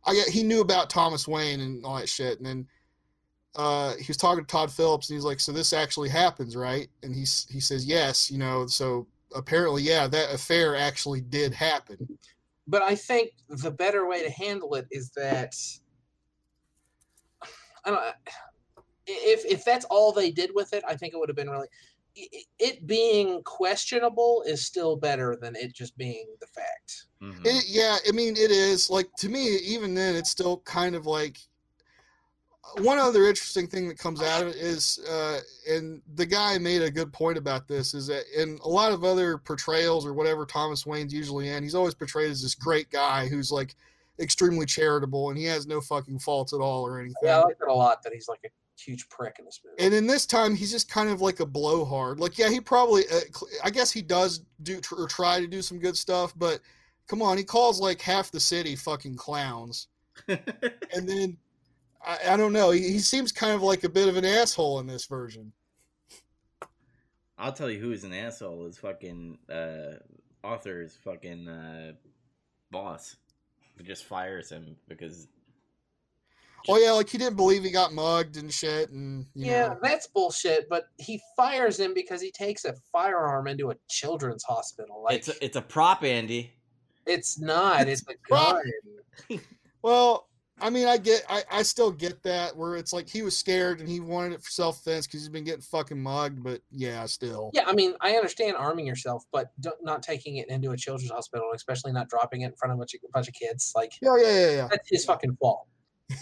I get he knew about Thomas Wayne and all that shit, and then uh, he was talking to Todd Phillips, and he's like, "So this actually happens, right?" And he's he says, "Yes, you know." So apparently, yeah, that affair actually did happen. but I think the better way to handle it is that I don't. If if that's all they did with it, I think it would have been really. i- i- It being questionable is still better than it just being the fact. Mhm. It, yeah, I mean, it is like to me, even then, it's still kind of like one other interesting thing that comes out of it is, uh, and the guy made a good point about this, is that in a lot of other portrayals or whatever Thomas Wayne's usually in, he's always portrayed as this great guy who's like extremely charitable and he has no fucking faults at all or anything. Yeah, I like that a lot. That he's like a huge prick in this movie. And in this time, he's just kind of like a blowhard. Like, yeah, he probably, uh, I guess he does do tr- or try to do some good stuff, but come on, he calls like half the city fucking clowns. And then, I, I don't know, he, he seems kind of like a bit of an asshole in this version. I'll tell you who is an asshole is fucking uh Arthur's fucking uh boss. Who just fires him because Oh, yeah, like he didn't believe he got mugged and shit. And, you yeah, know, that's bullshit. But he fires him because he takes a firearm into a children's hospital. Like it's a, it's a prop, Andy. it's not. It's a Right. gun. well, I mean, I get, I, I still get that where it's like he was scared and he wanted it for self defense because he's been getting fucking mugged, but yeah, still. Yeah, I mean, I understand arming yourself, but don't, not taking it into a children's hospital, especially not dropping it in front of a bunch of, a bunch of kids. Like Yeah, yeah, yeah, yeah. that's his fucking fault.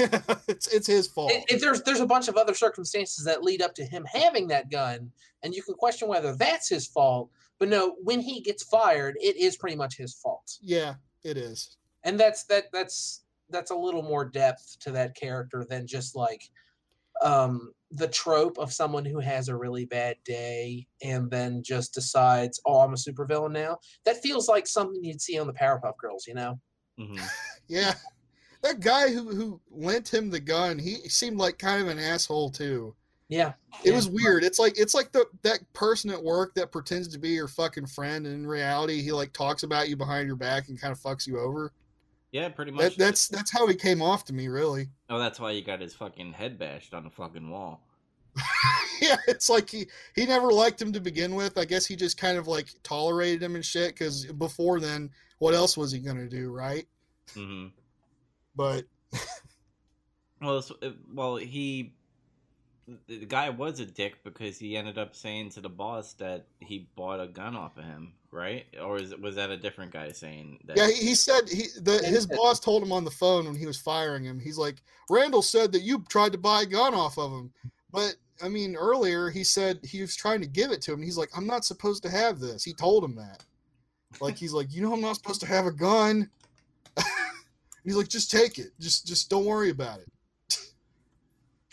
it's it's his fault. It- there's there's a bunch of other circumstances that lead up to him having that gun, and you can question whether that's his fault. But no, when he gets fired, it is pretty much his fault, yeah, it is. and that's that that's that's a little more depth to that character than just like um the trope of someone who has a really bad day and then just decides, "Oh, I'm a supervillain now." That feels like something you'd see on the Powerpuff Girls, you know? hmm Yeah, that guy who who lent him the gun, he seemed like kind of an asshole too. Yeah. It Yeah. was weird. It's like it's like the that person at work that pretends to be your fucking friend, and in reality, he like talks about you behind your back and kind of fucks you over. Yeah, pretty much. That, that's that's how he came off to me, really. oh, that's why he got his fucking head bashed on the fucking wall. yeah, it's like he he never liked him to begin with. I guess he just kind of like tolerated him and shit. Because before then, what else was he gonna do, right? Mm-hmm. But Well, it's, well, he the guy was a dick because he ended up saying to the boss that he bought a gun off of him, right? Or is was that a different guy saying that? Yeah, he, he said he the his boss told him on the phone when he was firing him. He's like, Randall said that you tried to buy a gun off of him, but I mean earlier he said he was trying to give it to him. He's like, I'm not supposed to have this. He told him that. Like he's like, you know, I'm not supposed to have a gun. he's like, just take it. Just just don't worry about it.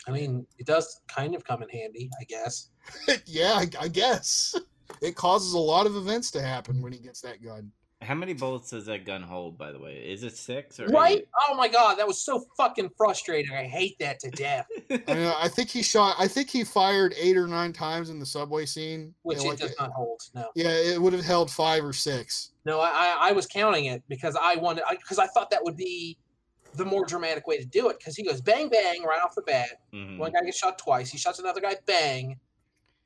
I mean, it does kind of come in handy, I guess. yeah, I, I guess it causes a lot of events to happen when he gets that gun. How many bullets does that gun hold, by the way? Is it six or Right? eight? Oh my god, that was so fucking frustrating. I hate that to death. I, know, I think he shot. I think he fired eight or nine times in the subway scene. Which it like, does not hold. No, Yeah, it would have held five or six. no, I, I, I was counting it because I wanted because I, thought that would be the more dramatic way to do it. Because he goes bang bang right off the bat. Mhm. One guy gets shot twice. He shots another guy bang,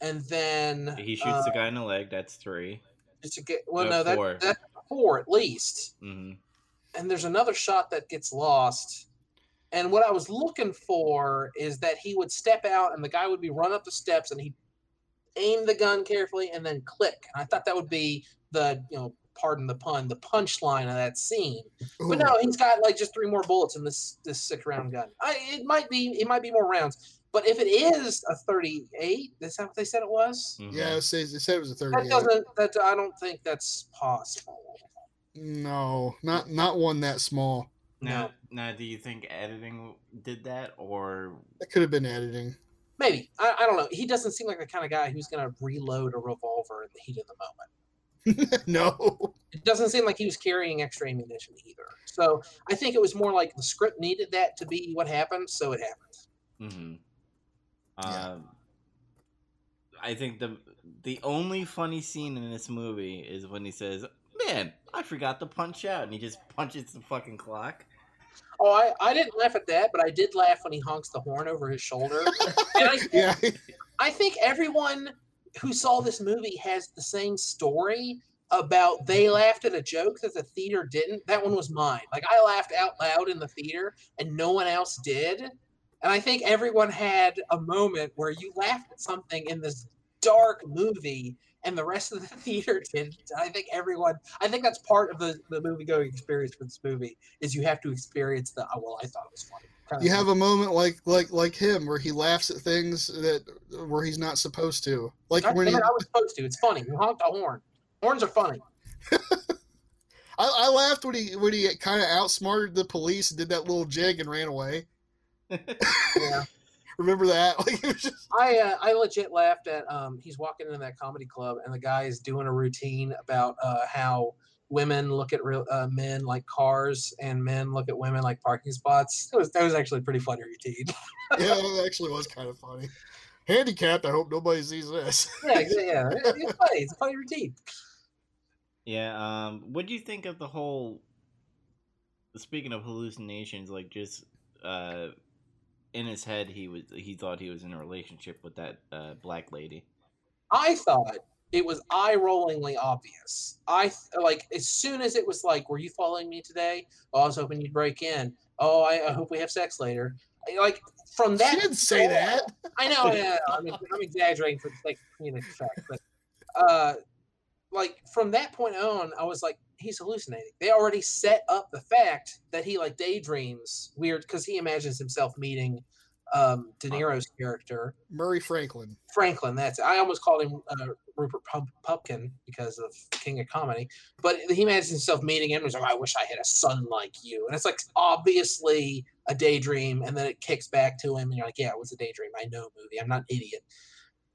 and then He shoots uh, the guy in the leg. That's three. Just to get well, No, no, that, that's four at least. hmm and there's another shot that gets lost. And what I was looking for is that he would step out and the guy would be run up the steps and he'd aim the gun carefully and then click. And I thought that would be the, you know, pardon the pun, the punchline of that scene. But no, he's got like just three more bullets in this this six round gun. I, it might be it might be more rounds. But if it is a 38, is that what they said it was? Mhm. Yeah, it says it said it was a 38. That thirty-eight. doesn't that I don't think that's possible. No, not not one that small. Now, now, do you think editing did that, or it could have been editing. Maybe. I, I don't know. He doesn't seem like the kind of guy who's going to reload a revolver in the heat of the moment. no. It doesn't seem like he was carrying extra ammunition either. So I think it was more like the script needed that to be what happened, so it happened. hmm Yeah. Um, I think the the only funny scene in this movie is when he says, "Man, I forgot to punch out," and he just punches the fucking clock. Oh, I, I didn't laugh at that, but I did laugh when he honks the horn over his shoulder. and I, Yeah, I think everyone who saw this movie has the same story about they laughed at a joke that the theater didn't. That one was mine. Like I laughed out loud in the theater and no one else did. And I think everyone had a moment where you laughed at something in this dark movie and the rest of the theater didn't. I think everyone I think that's part of the, the movie going experience for this movie is you have to experience the oh well I thought it was funny. kind you have a moment like like like him where he laughs at things that where he's not supposed to. Like when he, I was supposed to. It's funny. You honked a horn. Horns are funny. I, I laughed when he when he kind of outsmarted the police and did that little jig and ran away. Yeah. Remember that? Like it was just I uh, I legit laughed at um he's walking in that comedy club and the guy is doing a routine about uh how women look at real uh, men like cars and men look at women like parking spots. That was that was actually a pretty funny routine. yeah, it actually was kind of funny. Handicapped. I hope nobody sees this. yeah, yeah, yeah. It- It's funny. It's a funny routine. Yeah. Um. What do you think of the whole? Speaking of hallucinations, like just uh, in his head, he was he thought he was in a relationship with that uh, black lady. I thought it was eye rollingly obvious. I like as soon as it was like, "Were you following me today?" Oh, I was hoping you'd break in. Oh, I, I hope we have sex later. Like from that, she didn't say that. I know, yeah, I'm, I'm exaggerating for the sake of comedic effect, but uh, like from that point on, I was like, he's hallucinating. They already set up the fact that he like daydreams weird because he imagines himself meeting um, De Niro's character Murray Franklin. Franklin. That's I almost called him uh, Rupert Pump- Pupkin because of King of Comedy, but he imagines himself meeting him. and He's like, I wish I had a son like you, and it's like obviously a daydream, and then it kicks back to him, and you're like, yeah, it was a daydream. I know, movie. I'm not an idiot,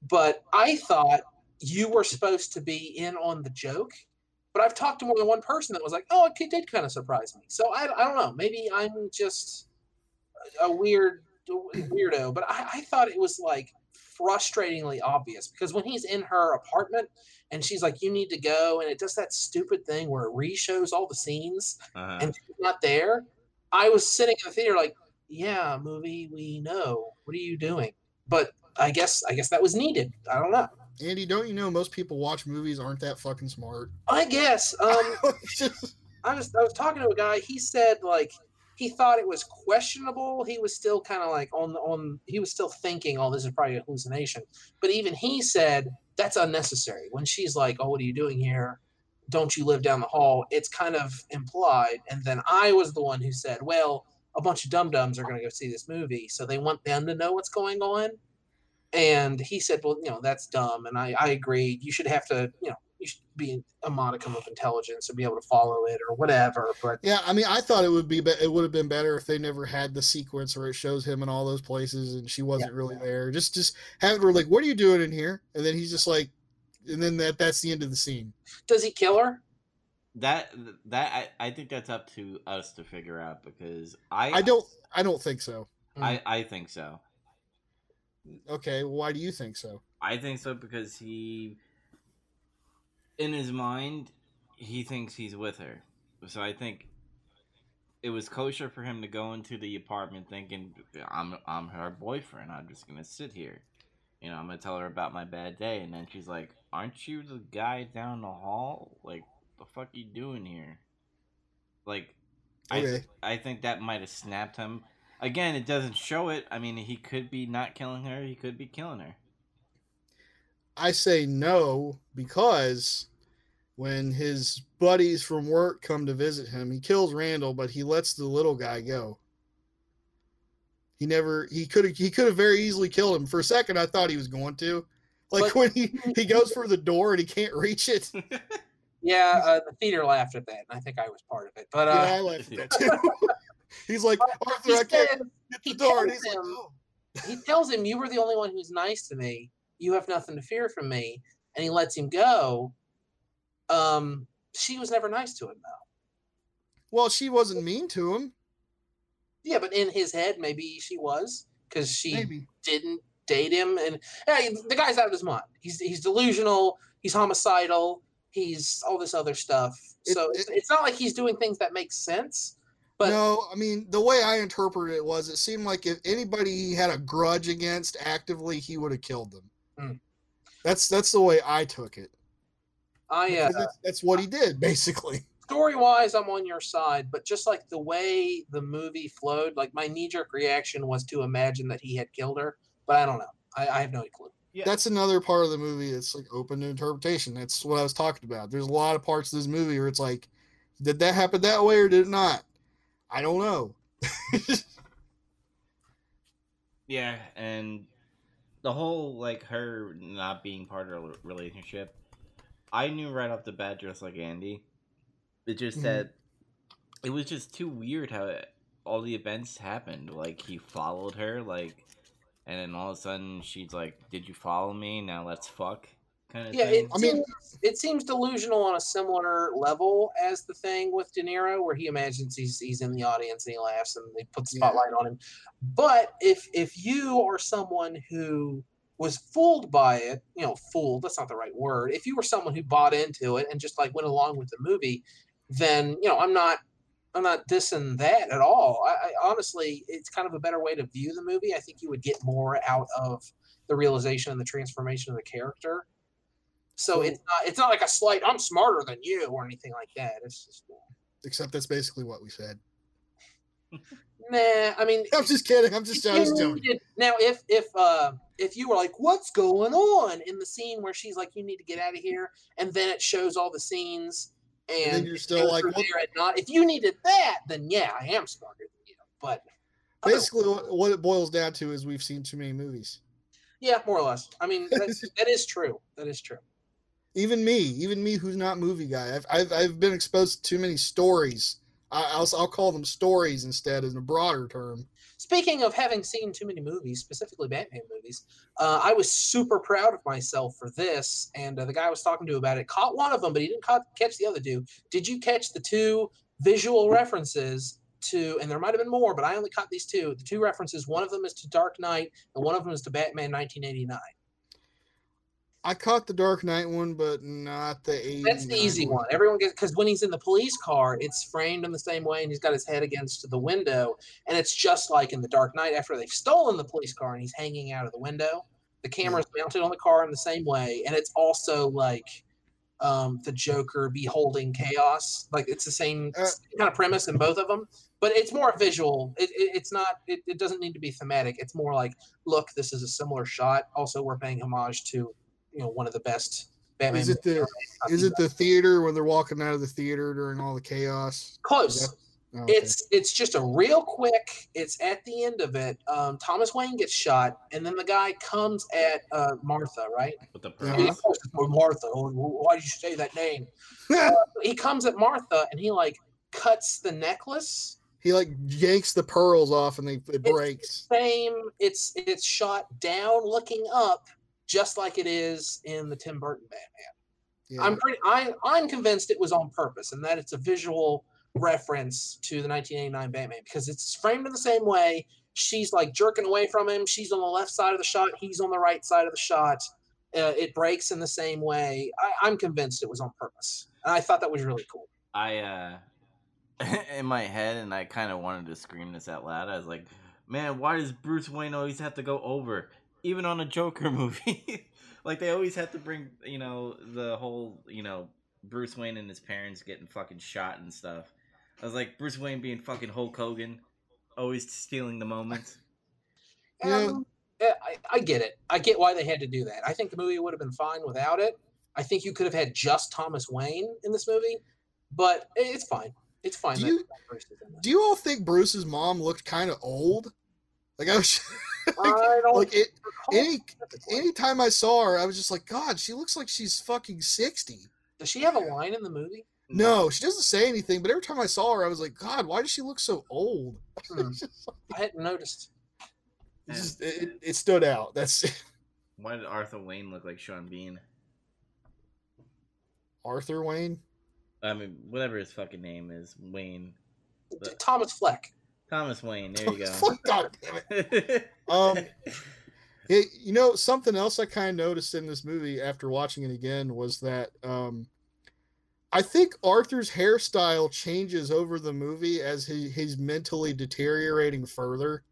but I thought you were supposed to be in on the joke. But I've talked to more than one person that was like, "Oh, it did kind of surprise me." So I, I don't know. Maybe I'm just a weird weirdo. But I, I thought it was like frustratingly obvious because when he's in her apartment and she's like, "You need to go," and it does that stupid thing where it re-shows all the scenes Uh-huh. and she's not there. I was sitting in the theater like, "Yeah, movie, we know. What are you doing?" But I guess I guess that was needed. I don't know. Andy, don't you know most people watch movies aren't that fucking smart? I guess. Um, Just- I was I was talking to a guy. He said like he thought it was questionable. He was still kind of like on the on. He was still thinking, "Oh, this is probably a hallucination." But even he said that's unnecessary. When she's like, "Oh, what are you doing here? Don't you live down the hall?" It's kind of implied. And then I was the one who said, "Well, a bunch of dum dums are going to go see this movie, so they want them to know what's going on." And he said, "Well, you know, that's dumb." And I I agreed. You should have to, you know, you should be a modicum of intelligence and be able to follow it or whatever. But Yeah, I mean, I thought it would be, be it would have been better if they never had the sequence where it shows him in all those places and she wasn't really there. Just, just have her like, "What are you doing in here?" And then he's just like, and then that that's the end of the scene. does he kill her? That that I, I think that's up to us to figure out because I I don't, I don't think so. Hmm. I I think so. Okay, why do you think so? I think so because he, in his mind, he thinks he's with her. So I think it was kosher for him to go into the apartment thinking, "I'm I'm her boyfriend. I'm just gonna sit here. You know, I'm gonna tell her about my bad day." And then she's like, "Aren't you the guy down the hall? Like, the fuck you doing here?" Like, I Okay. I think that might have snapped him. Again, it doesn't show it. I mean, he could be not killing her. He could be killing her. I say no because when his buddies from work come to visit him, he kills Randall, but he lets the little guy go. He never he could have he could have very easily killed him. For a second I thought he was going to. Like But- when he, he goes for the door and he can't reach it. Yeah, uh, the theater laughed at that, and I think I was part of it. But yeah, uh, I laughed at that too. He's like, Arthur, he, I can't get the door. And tells he's like, him- oh. he tells him, "You were the only one who's nice to me. You have nothing to fear from me," and he lets him go. Um, she was never nice to him, though. Well, she wasn't mean to him. Yeah, but in his head, maybe she was because she Maybe. didn't date him, and hey, the guy's out of his mind. He's he's delusional. He's homicidal. He's all this other stuff. It- so it's, it's not like he's doing things that make sense. But no, I mean the way I interpreted it was it seemed like if anybody he had a grudge against actively, he would have killed them. Hmm. That's that's the way I took it. I uh, that's, that's what he did basically. story wise, I'm on your side, but just like the way the movie flowed, like my knee jerk reaction was to imagine that he had killed her, but I don't know. I, I have no clue. Yeah. That's another part of the movie that's like open to interpretation. That's what I was talking about. There's a lot of parts of this movie where it's like, did that happen that way or did it not? I don't know. Yeah, and the whole like her not being part of a relationship, I knew right off the bat, just like Andy. It just Mhm. that it was just too weird how it, all the events happened. Like he followed her, like, and then all of a sudden she's like, "Did you follow me? Now let's fuck." Kind of Yeah, thing. it, I mean- seems, it seems delusional on a similar level as the thing with De Niro, where he imagines he's he's in the audience and he laughs and they put the Yeah. spotlight on him. But if if you are someone who was fooled by it, you know, fooled, that's not the right word. If you were someone who bought into it and just like went along with the movie, then you know, I'm not I'm not dissing that at all. I, I honestly it's kind of a better way to view the movie. I think you would get more out of the realization and the transformation of the character. So it's not it's not like a slight I'm smarter than you or anything like that. It's just Except that's basically what we said. nah. I mean, I'm just kidding. I'm just, I was joking. now if if uh if you were like, what's going on in the scene where she's like, you need to get out of here, and then it shows all the scenes, and, then you're still like, what- there and not. If you needed that, then yeah, I am smarter than you. But Basically, what, what it boils down to is we've seen too many movies. yeah, more or less. I mean, that is true. That is true. Even me, even me, who's not movie guy, I've I've, I've been exposed to too many stories. I, I'll I'll call them stories instead, in a broader term. Speaking of having seen too many movies, specifically Batman movies, uh, I was super proud of myself for this. And uh, the guy I was talking to about it caught one of them, but he didn't ca- catch the other two. Did you catch the two visual references to? And there might have been more, but I only caught these two. The two references. One of them is to Dark Knight, and one of them is to Batman 1989. I caught the Dark Knight one, but not the 89 That's the easy one. Everyone gets because when he's in the police car, it's framed in the same way, and he's got his head against the window, and it's just like in the Dark Knight. After they've stolen the police car, and he's hanging out of the window, the camera's mounted on the car in the same way, and it's also like um, the Joker beholding chaos. Like it's the same, Uh, same kind of premise in both of them, but it's more visual. It, it, it's not. It, it doesn't need to be thematic. It's more like, look, this is a similar shot. Also, we're paying homage to you know one of the best Batman. Is it the movies. is it the theater when they're walking out of the theater during all the chaos? close? Oh, okay. It's it's just a real quick. It's at the end of it. Um, Thomas Wayne gets shot, and then the guy comes at uh, Martha, right? With the Yeah. And pearls. of Martha. Oh, Why did you say that name? he comes at Martha, and he like cuts the necklace. he like yanks the pearls off and they it breaks. Same. It's it's shot down, looking up, just like it is in the Tim Burton Batman. Yeah. I'm pretty. I I'm convinced it was on purpose, and that it's a visual reference to the 1989 Batman because it's framed in the same way. She's like jerking away from him. She's on the left side of the shot. He's on the right side of the shot. Uh, it breaks in the same way. I, I'm convinced it was on purpose, and I thought that was really cool. I uh in my head and I kind of wanted to scream this out loud. I was like, "Man, why does Bruce Wayne always have to go over even on a Joker movie? like they always have to bring, you know, the whole, you know, Bruce Wayne and his parents getting fucking shot and stuff." I was like, Bruce Wayne being fucking Hulk Hogan, always stealing the moment. Um, yeah, I, I get it. I get why they had to do that. I think the movie would have been fine without it. I think you could have had just Thomas Wayne in this movie, but it's fine. It's fine. Do that you- Bruce is in. Do you all think Bruce's mom looked kind of old? Like I was I don't like it, recall any specifically. anytime I saw her, I was just like, God, she looks like she's fucking sixty. Does she have a line in the movie? No, she doesn't say anything, but every time I saw her, I was like, God, why does she look so old? Hmm. Like- I hadn't noticed. it, just- it, it- it stood out. That's Why did Arthur Wayne look like Sean Bean? Arthur Wayne. I mean, whatever his fucking name is, Wayne. But- Thomas Fleck. Thomas Wayne. There you go. God damn it. Um, Hey, you know something else I kind of noticed in this movie after watching it again was that um, I think Arthur's hairstyle changes over the movie as he, he's mentally deteriorating further.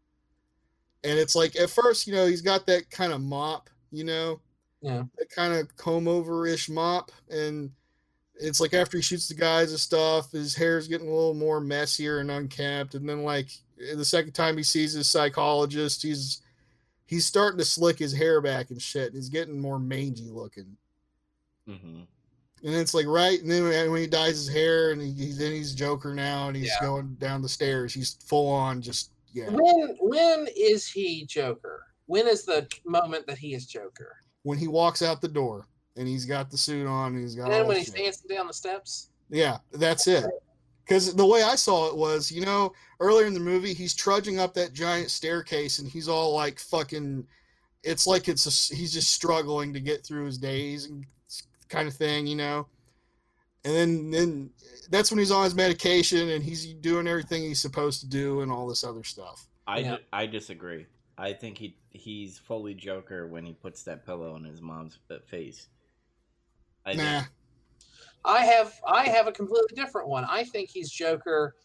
And it's like at first, you know, he's got that kind of mop, you know, Yeah. that kind of comb over ish mop, and it's like after he shoots the guys and stuff, his hair's getting a little more messier and unkempt, and then like the second time he sees his psychologist, he's he's starting to slick his hair back and shit. And he's getting more mangy looking. hmm And it's like right, and then when when he dyes his hair, and he, he- then he's Joker now, and he's Yeah. going down the stairs. He's full on just yeah. When when is he Joker? When is the moment that he is Joker? When he walks out the door, and he's got the suit on, and he's got And then when he's shit. dancing down the steps? Yeah, that's it. Because the way I saw it was, you know, earlier in the movie, he's trudging up that giant staircase, and he's all like fucking. It's like it's a, he's just struggling to get through his days and kind of thing, you know. And then then that's when he's on his medication and he's doing everything he's supposed to do and all this other stuff. I, Yeah. I disagree. I think he he's fully Joker when he puts that pillow on his mom's uh, face. I do. nah, I have I have a completely different one. I think he's Joker.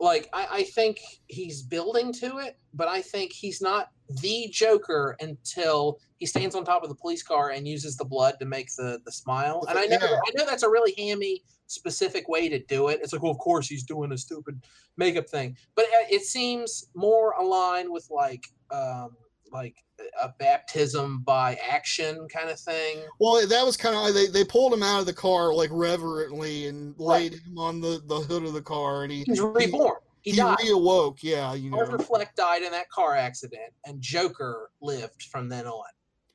Like I, I think he's building to it, but I think he's not the Joker until he stands on top of the police car and uses the blood to make the the smile. And I know Yeah. I know that's a really hammy specific way to do it. It's like, well, of course he's doing a stupid makeup thing, but uh, it seems more aligned with like um like a baptism by action kind of thing. Well, that was kind of they they pulled him out of the car like reverently and Right. laid him on the the hood of the car, and he He's reborn. He, he died. reawoke. Yeah, you know, Arthur Fleck died in that car accident, and Joker lived from then on.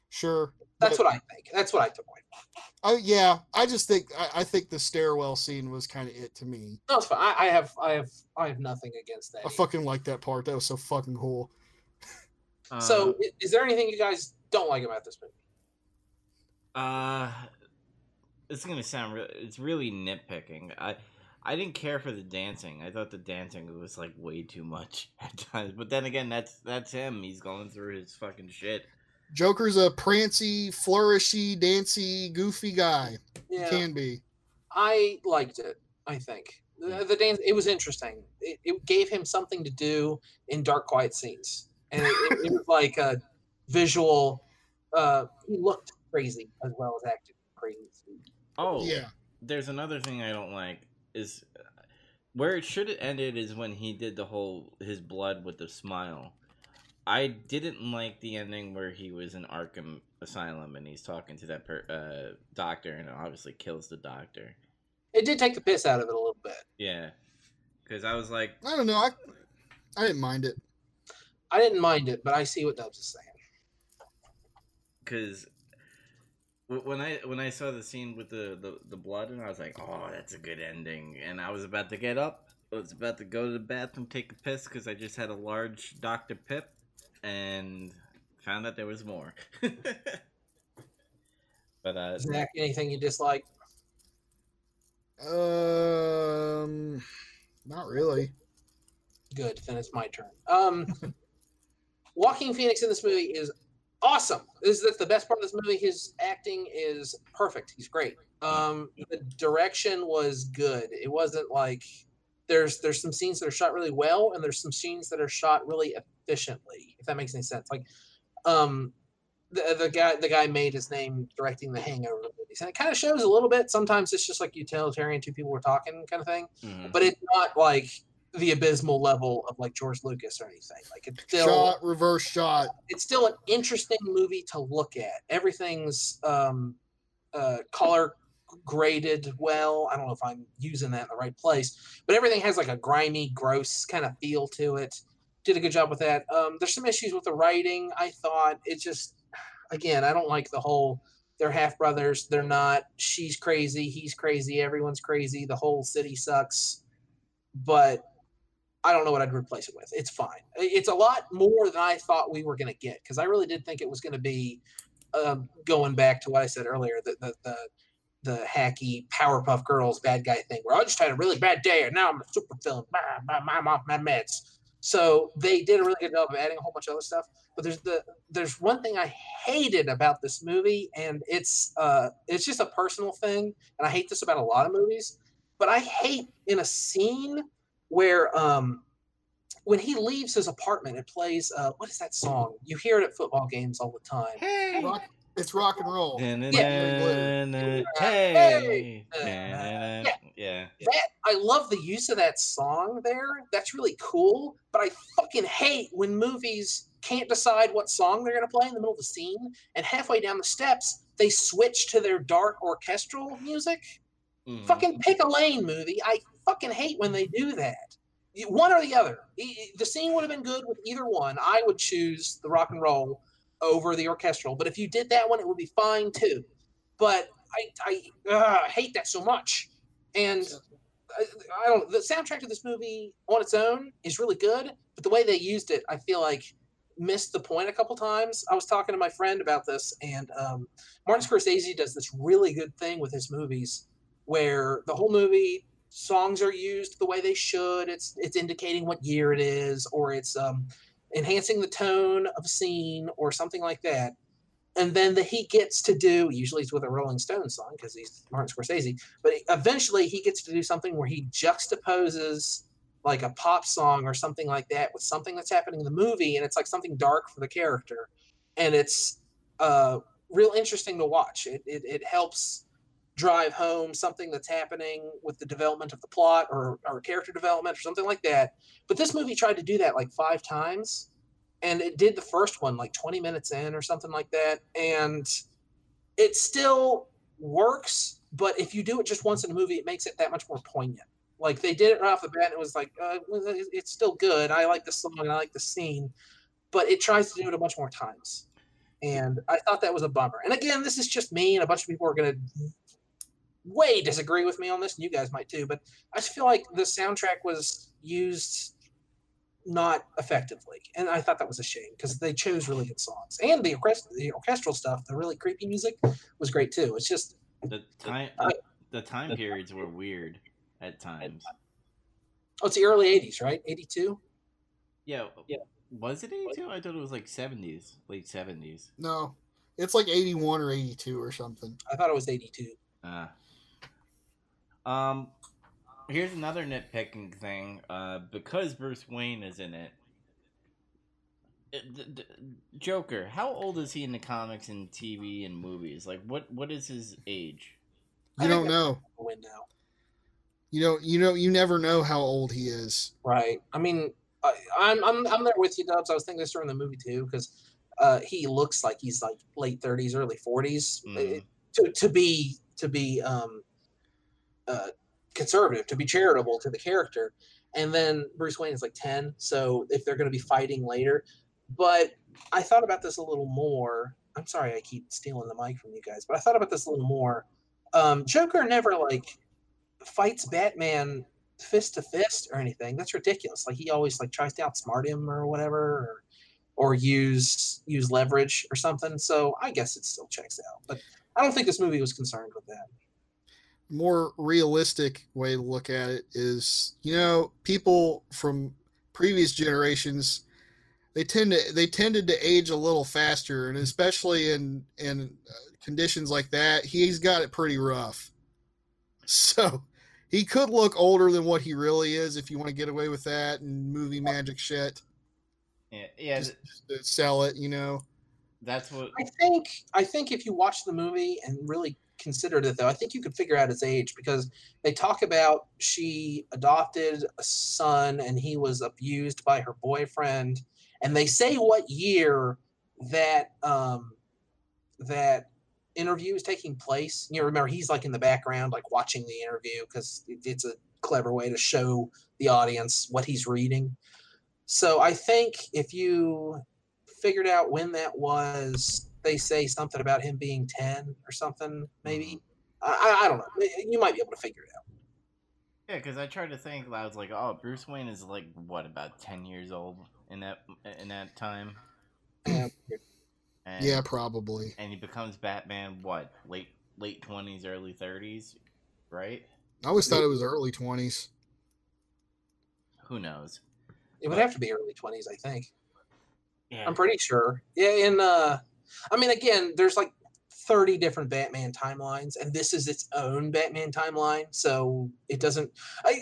sure. That's but- what I think. That's what I took away. I, oh, yeah, I just think I, I think the stairwell scene was kind of it to me. No, it's fine. I, I have, I have, I have nothing against that. I fucking like that part. That was so fucking cool. So, Uh, is there anything you guys don't like about this movie? Uh, it's gonna sound re- it's really nitpicking. I I didn't care for the dancing. I thought the dancing was like way too much at times. But then again, that's that's him. He's going through his fucking shit. Joker's a prancy, flourishy, dancy, goofy guy. Yeah, Can be. I liked it. I think the, the dance. It was interesting. It, it gave him something to do in dark, quiet scenes, and it, it, it was like a visual. Uh, he looked crazy as well as acted crazy. Oh Yeah. there's another thing I don't like is uh, where it should have ended is when he did the whole his blood with the smile. I didn't like the ending where he was in Arkham Asylum and he's talking to that per, uh, doctor and obviously kills the doctor. It did take the piss out of it a little bit. Yeah, because I was like, I don't know. I I didn't mind it. I didn't mind it, but I see what Dubs is saying. because when I when I saw the scene with the, the the blood and I was like, oh, that's a good ending, and I was about to get up, I was about to go to the bathroom, take a piss because I just had a large Dr Pip, and found out there was more. but uh, Zach, anything you dislike? Um, not really. Good. Then it's my turn. Um, Joaquin Phoenix in this movie is awesome. This is the best part of this movie. His acting is perfect. He's great. Um, the direction was good. It wasn't like there's there's some scenes that are shot really well, and there's some scenes that are shot really efficiently. If that makes any sense. Like, um, the the guy the guy made his name directing the Hangover movies, and it kind of shows a little bit. Sometimes it's just like utilitarian, two people were talking kind of thing mhm. but it's not like the abysmal level of like George Lucas or anything. Like it's still Shot, reverse shot. it's still an interesting movie to look at. Everything's um, uh, color graded well. I don't know if I'm using that in the right place, but everything has like a grimy, gross kind of feel to it. Did a good job with that. Um, there's some issues with the writing. I thought it just, again, I don't like the whole. They're half brothers. They're not. She's crazy. He's crazy. Everyone's crazy. The whole city sucks. But I don't know what I'd replace it with. It's fine. It's a lot more than I thought we were going to get because I really did think it was going to be um, going back to what I said earlier the, the, the, the hacky Powerpuff Girls bad guy thing where I just had a really bad day and now I'm a super villain. Blah, blah, blah, my meds. So they did a really good job of adding a whole bunch of other stuff. But there's the there's one thing I hated about this movie, and it's uh it's just a personal thing, and I hate this about a lot of movies. But I hate in a scene where um when he leaves his apartment, it plays uh what is that song? You hear it at football games all the time. hey, Rock, it's rock and roll. Hey. hey, Yeah. Yeah. that I love the use of that song there. That's really cool. But I fucking hate when movies can't decide what song they're gonna play in the middle of the scene, and halfway down the steps they switch to their dark orchestral music. Mhm. Fucking pick a lane, movie. I fucking hate when they do that. One or the other. The scene would have been good with either one. I would choose the rock and roll over the orchestral. But if you did that one, it would be fine too. But I I uh, hate that so much. And I, I don't. The soundtrack to this movie on its own is really good, but the way they used it, I feel like missed the point a couple times. I was talking to my friend about this, and um, Martin Scorsese does this really good thing with his movies, where the whole movie songs are used the way they should. It's it's indicating what year it is, or it's um, enhancing the tone of a scene, or something like that. And then the, he gets to do usually it's with a Rolling Stone song because he's Martin Scorsese, but eventually he gets to do something where he juxtaposes like a pop song or something like that with something that's happening in the movie and it's like something dark for the character and it's uh, real interesting to watch it, it, it helps drive home something that's happening with the development of the plot or, or character development or something like that. But this movie tried to do that like five times and it did the first one like 20 minutes in or something like that and it still works but if you do it just once in a movie it makes it that much more poignant. Like they did it right off the bat and it was like uh, it's still good. I like the song i like the scene but it tries to do it a bunch more times. And i thought that was a bummer. And again this is just me and a bunch of people are going to way disagree with me on this and you guys might too but i just feel like the soundtrack was used not effectively and i thought that was a shame because they chose really good songs and the, orchest- the orchestral stuff the really creepy music was great too it's just The time Uh, the time periods were weird at times. oh it's the early 80s right 82 Yeah. Yeah. Was it 82? I thought it was like 70s, late 70s. No, it's like 81 or 82 or something. i thought it was 82 Uh, um, here's another nitpicking thing. Uh, because Bruce Wayne is in it, it- the- the- Joker. How old is he in the comics and TV and movies? Like, what what is his age? I You don't know. the. You don't. You know. You never know how old he is. Right. I mean, I, I'm I'm I'm there with you, Dubs. I was thinking this during the movie too, because uh, he looks like he's like late 30s, early 40s. Mhm. To to be to be um, uh, conservative, to be charitable to the character, and then Bruce Wayne is like 10. So if they're going to be fighting later, but I thought about this a little more. I'm sorry, I keep stealing the mic from you guys, but I thought about this a little more. Um, Joker never like fights Batman fist to fist or anything. That's ridiculous. Like he always like tries to outsmart him or whatever, or, or use use leverage or something. So I guess it still checks out. But I don't think this movie was concerned with that. More realistic way to look at it is you know people from previous generations they tend to they tended to age a little faster and especially in in uh, conditions like that he's got it pretty rough. So he could look older than what he really is if you want to get away with that and movie magic shit. Yeah, yeah, just, just sell it you know that's what. I think I think if you watch the movie and really considered it though, I think you could figure out his age because they talk about she adopted a son and he was abused by her boyfriend, and they say what year that um that interview is taking place. You remember he's like in the background, like watching the interview because it's a clever way to show the audience what he's reading. So I think if you figured out when that was. They say something about him being 10 or something, maybe. Mm-hmm. I, I- I don't know. You might be able to figure it out. Yeah, because I tried to think. I was like, oh, Bruce Wayne is like what about ten years old in that in that time, Yeah. and, yeah probably and he becomes Batman. What late late twenties, early thirties, right? i always thought it was early 20s Who knows? It would have to be early 20s, I think. Yeah, I'm pretty sure. Yeah, and uh I mean again, there's like 30 different Batman timelines and this is its own Batman timeline, so it doesn't I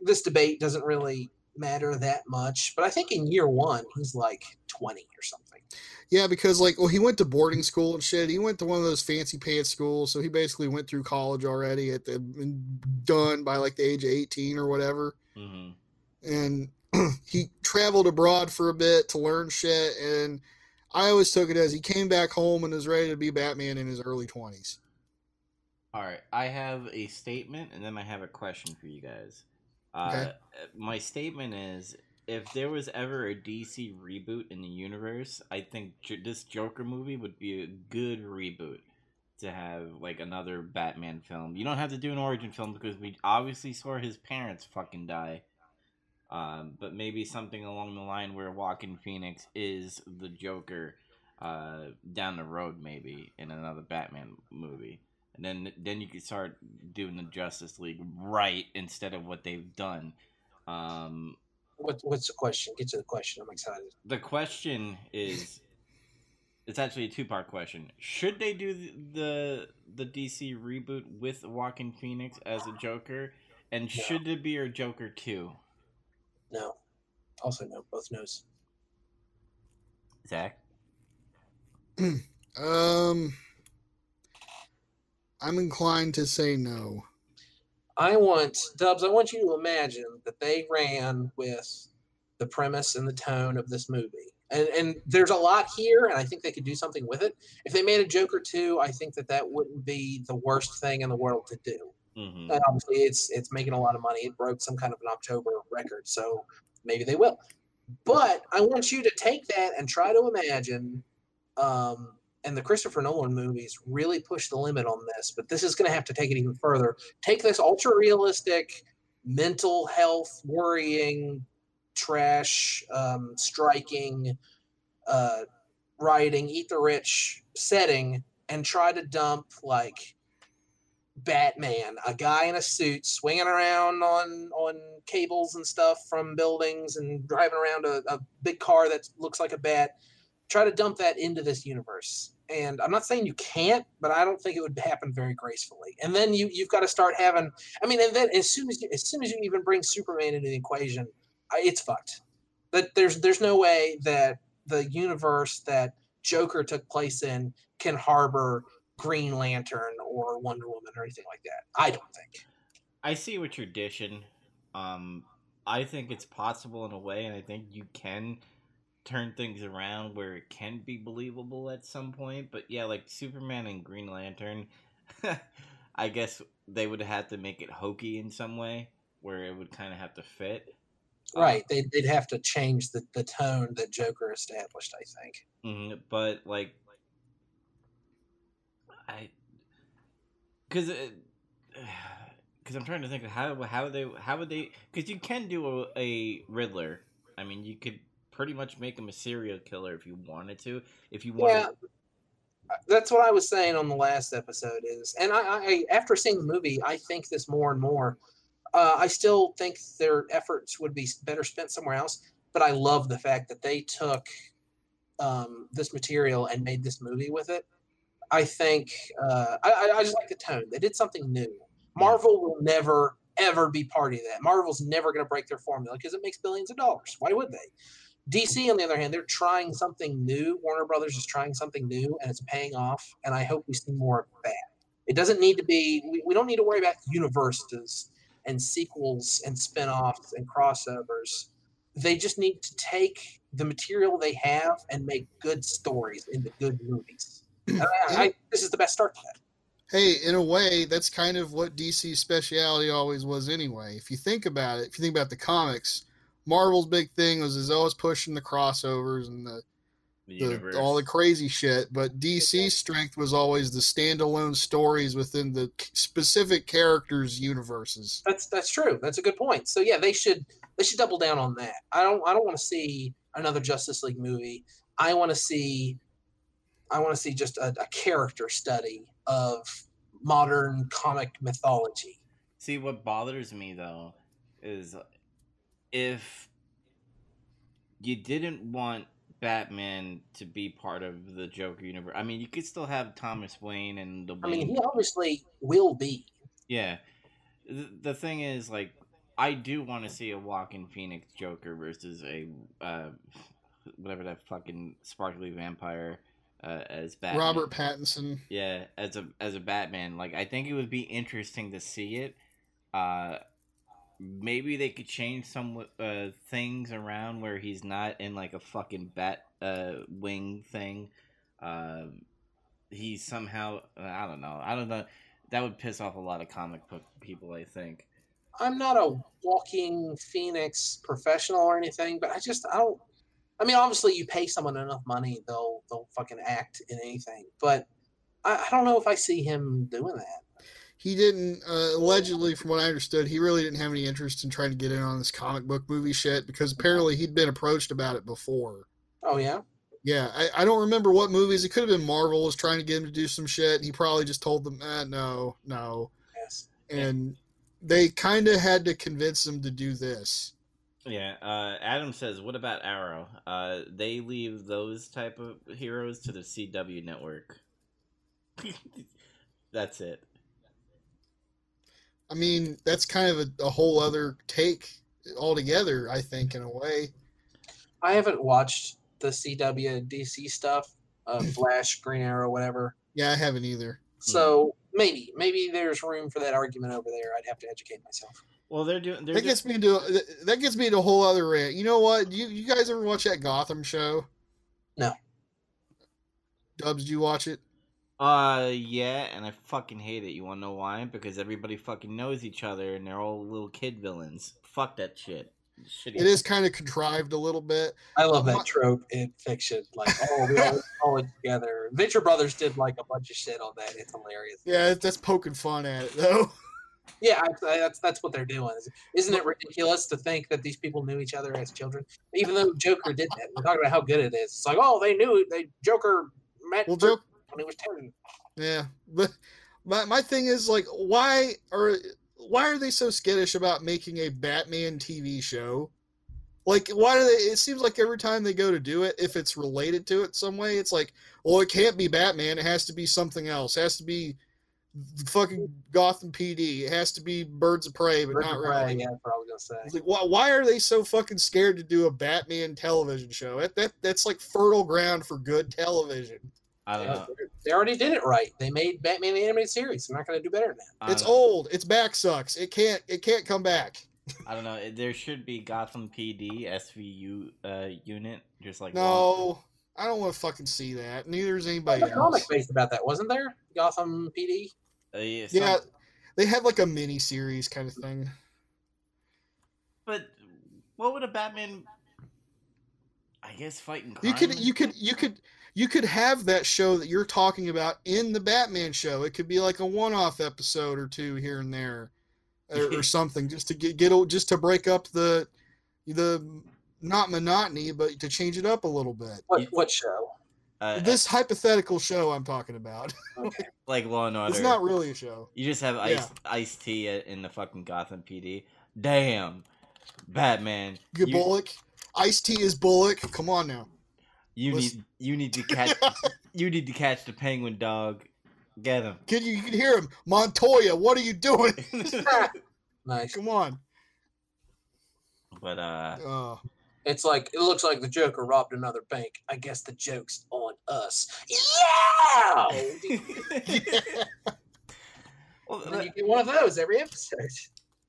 this debate doesn't really matter that much, but I think in year 1 he's like 20 or something. Yeah, because like, well, he went to boarding school and shit. He went to one of those fancy pants schools, so he basically went through college already at the and done by like the age of eighteen or whatever. hmm And he traveled abroad for a bit to learn shit. And I always took it as he came back home and was ready to be Batman in his early twenties. All right, I have a statement and then I have a question for you guys. Uh, Okay. My statement is if there was ever a DC reboot in the universe, I think J- this Joker movie would be a good reboot to have like another Batman film. You don't have to do an origin film because we obviously saw his parents fucking die. Um, but maybe something along the line where Joaquin Phoenix is the Joker uh, down the road, maybe in another Batman movie and then then you could start doing the Justice League right instead of what they've done. Um, What, what's the question? Get to the question. I'm excited. the question is, it's actually a two part question. Should they do the, the the DC reboot with Joaquin Phoenix as a Joker, and No. should there be a Joker two? No. Also no. Both knows. Zach, Um, I'm inclined to say no. I want Dubs. I want you to imagine that they ran with the premise and the tone of this movie, and and there's a lot here, and I think they could do something with it. If they made a joke or two, I think that that wouldn't be the worst thing in the world to do. Mm-hmm. And obviously, it's it's making a lot of money. It broke some kind of an October record, so maybe they will. But I want you to take that and try to imagine. Um, and the Christopher Nolan movies really push the limit on this, but this is going to have to take it even further. Take this ultra realistic, mental health worrying, trash um, striking, uh, rioting, eat the rich setting, and try to dump like Batman, a guy in a suit swinging around on on cables and stuff from buildings and driving around a, a big car that looks like a bat. Try to dump that into this universe. And I'm not saying you can't, but I don't think it would happen very gracefully. And then you you've got to start having. I mean, and then as soon as you, as soon as you even bring Superman into the equation, it's fucked. That there's there's no way that the universe that Joker took place in can harbor Green Lantern or Wonder Woman or anything like that. I don't think. I see what you're dishing. Um, I think it's possible in a way, and I think you can turn things around where it can be believable at some point. But yeah, like Superman and Green Lantern, I guess they would have to make it hokey in some way where it would kind of have to fit. Um, Right. They'd, they'd have to change the, the tone that Joker established, I think. Mhm, but like, I, because because I'm trying to think of how how they how would they because you can do a, a Riddler. I mean, you could pretty much make him a serial killer if you wanted to. If you wanted, Yeah. That's what I was saying on the last episode is, and I, I after seeing the movie, I think this more and more. Uh, I still think their efforts would be better spent somewhere else, but I love the fact that they took um, this material and made this movie with it. I think uh, I, I- just like the tone. They did something new. Marvel will never ever be part of that. Marvel's never going to break their formula because it makes billions of dollars. Why would they? DC, on the other hand, they're trying something new. Warner Brothers is trying something new, and it's paying off. And I hope we see more of that. It doesn't need to be. We, we don't need to worry about universes and sequels and spin-offs and crossovers. They just need to take the material they have and make good stories into good movies. Oh, and I, I, this is the best start to that. Hey, in a way, that's kind of what DC's speciality always was anyway. If you think about it, if you think about the comics, Marvel's big thing was is always pushing the crossovers and the, the the all the crazy shit. But DC's strength was always the standalone stories within the specific characters' universes. That's that's true. That's a good point. So yeah, they should they should double down on that. I don't I don't want to see another Justice League movie. I want to see I want to see just a, a character study of modern comic mythology. See, what bothers me though is if you didn't want Batman to be part of the Joker universe. I mean, you could still have Thomas Wayne and the I mean, he obviously will be. yeah. The, the thing is, like, I do want to see a Joaquin Phoenix Joker versus a uh, whatever that fucking sparkly vampire uh, as Batman. Robert Pattinson. Yeah, as a as a Batman, like I think it would be interesting to see it. Uh, maybe they could change some uh things around where he's not in like a fucking bat uh wing thing. Uh, he's somehow I don't know. I don't know. That would piss off a lot of comic book people. I think. I'm not a Joaquin Phoenix professional or anything, but I just I don't. I mean, obviously, you pay someone enough money, they'll they'll fucking act in anything. But I, I don't know if I see him doing that. He didn't uh, allegedly, from what I understood, he really didn't have any interest in trying to get in on this comic book movie shit because apparently he'd been approached about it before. Oh yeah, Yeah, I, I don't remember what movies. It could have been Marvel was trying to get him to do some shit. He probably just told them, eh, no, no. yes. And they kind of had to convince him to do this. Yeah, uh, Adam says, "What about Arrow? Uh, they leave those type of heroes to the CW network. That's it. I mean, that's kind of a, a whole other take altogether, I think, in a way. I haven't watched the CW DC stuff, uh, Flash, Green Arrow, whatever. Yeah, I haven't either. So maybe maybe there's room for that argument over there. I'd have to educate myself. Well, they're doing. They're That just, gets me into that gets me into a whole other rant. You know what? You you guys ever watch that Gotham show? No. Dubs, do you watch it? Uh, yeah, and I fucking hate it. You wanna know why? Because everybody fucking knows each other, and they're all little kid villains. Fuck that shit. Shitty. It is kind of contrived a little bit. I love My- that trope in fiction. Like, oh, we all all it together. Venture Brothers did like a bunch of shit on that. It's hilarious. Yeah, that's poking fun at it though. Yeah, I, I- that's that's what they're doing. Isn't it ridiculous to think that these people knew each other as children? Even though Joker did that, we're talking about how good it is. It's like, oh, they knew they Joker met Well, when he was ten. Yeah, but my my thing is like, why are why are they so skittish about making a Batman TV show? Like, why do they? It seems like every time they go to do it, if it's related to it some way, it's like, well, it can't be Batman. It has to be something else. It has to be fucking Gotham PD. It has to be Birds of Prey, but Birds not of really. Yeah, that's what gonna say. It's like, why, why are they so fucking scared to do a Batman television show? That, that that's like fertile ground for good television. I don't know. They already did it right. They made Batman the animated series. They're not going to do better than that. I don't It's know. old. Its back sucks. It can't. It can't come back. I don't know. There should be Gotham PD SVU uh, unit, just like No, I don't want to fucking see that. Neither is anybody There's a comic else. based about that, wasn't there? Gotham PD. Uh, yeah, some- Yeah, they had like a mini series kind of thing. but what would a Batman? I guess fighting crime. You could, you could, you could, you could have that show that you're talking about in the Batman show. It could be like a one-off episode or two here and there, or, or something, just to get get just to break up the the not monotony, but to change it up a little bit. What what show? Uh, This hypothetical show I'm talking about. Okay. like Law and Order. it's not really a show. You just have Ice Ice T in the fucking Gotham PD. Damn, Batman. Good you, Bullock. Ice T is Bullock. Come on now. you Listen. need you need to catch you need to catch the penguin dog. Get him. Can you, you can hear him. Montoya, what are you doing? Nice. Come on. but uh, Uh, It's like it looks like the Joker robbed another bank. I guess the joke's on us. Yeah. well, And that, you get one of those every episode.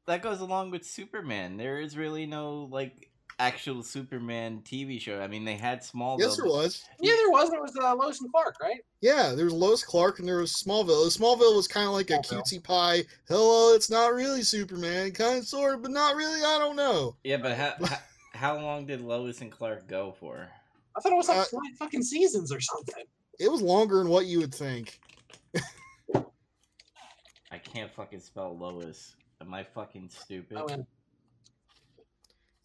that goes along with Superman. There is really no like actual Superman TV show. I mean, they had Smallville. yes, there was. Yeah, there was. There was uh, Lois and Clark, right? Yeah, there was Lois Clark and there was Smallville. Smallville was kind of like a Smallville. cutesy pie. Hello, it's not really Superman, kind of sort of, but not really. I don't know. Yeah, but how, how how long did Lois and Clark go for? I thought it was like Uh, five fucking seasons or something. It was longer than what you would think. I can't fucking spell Lois. Am I fucking stupid? I went.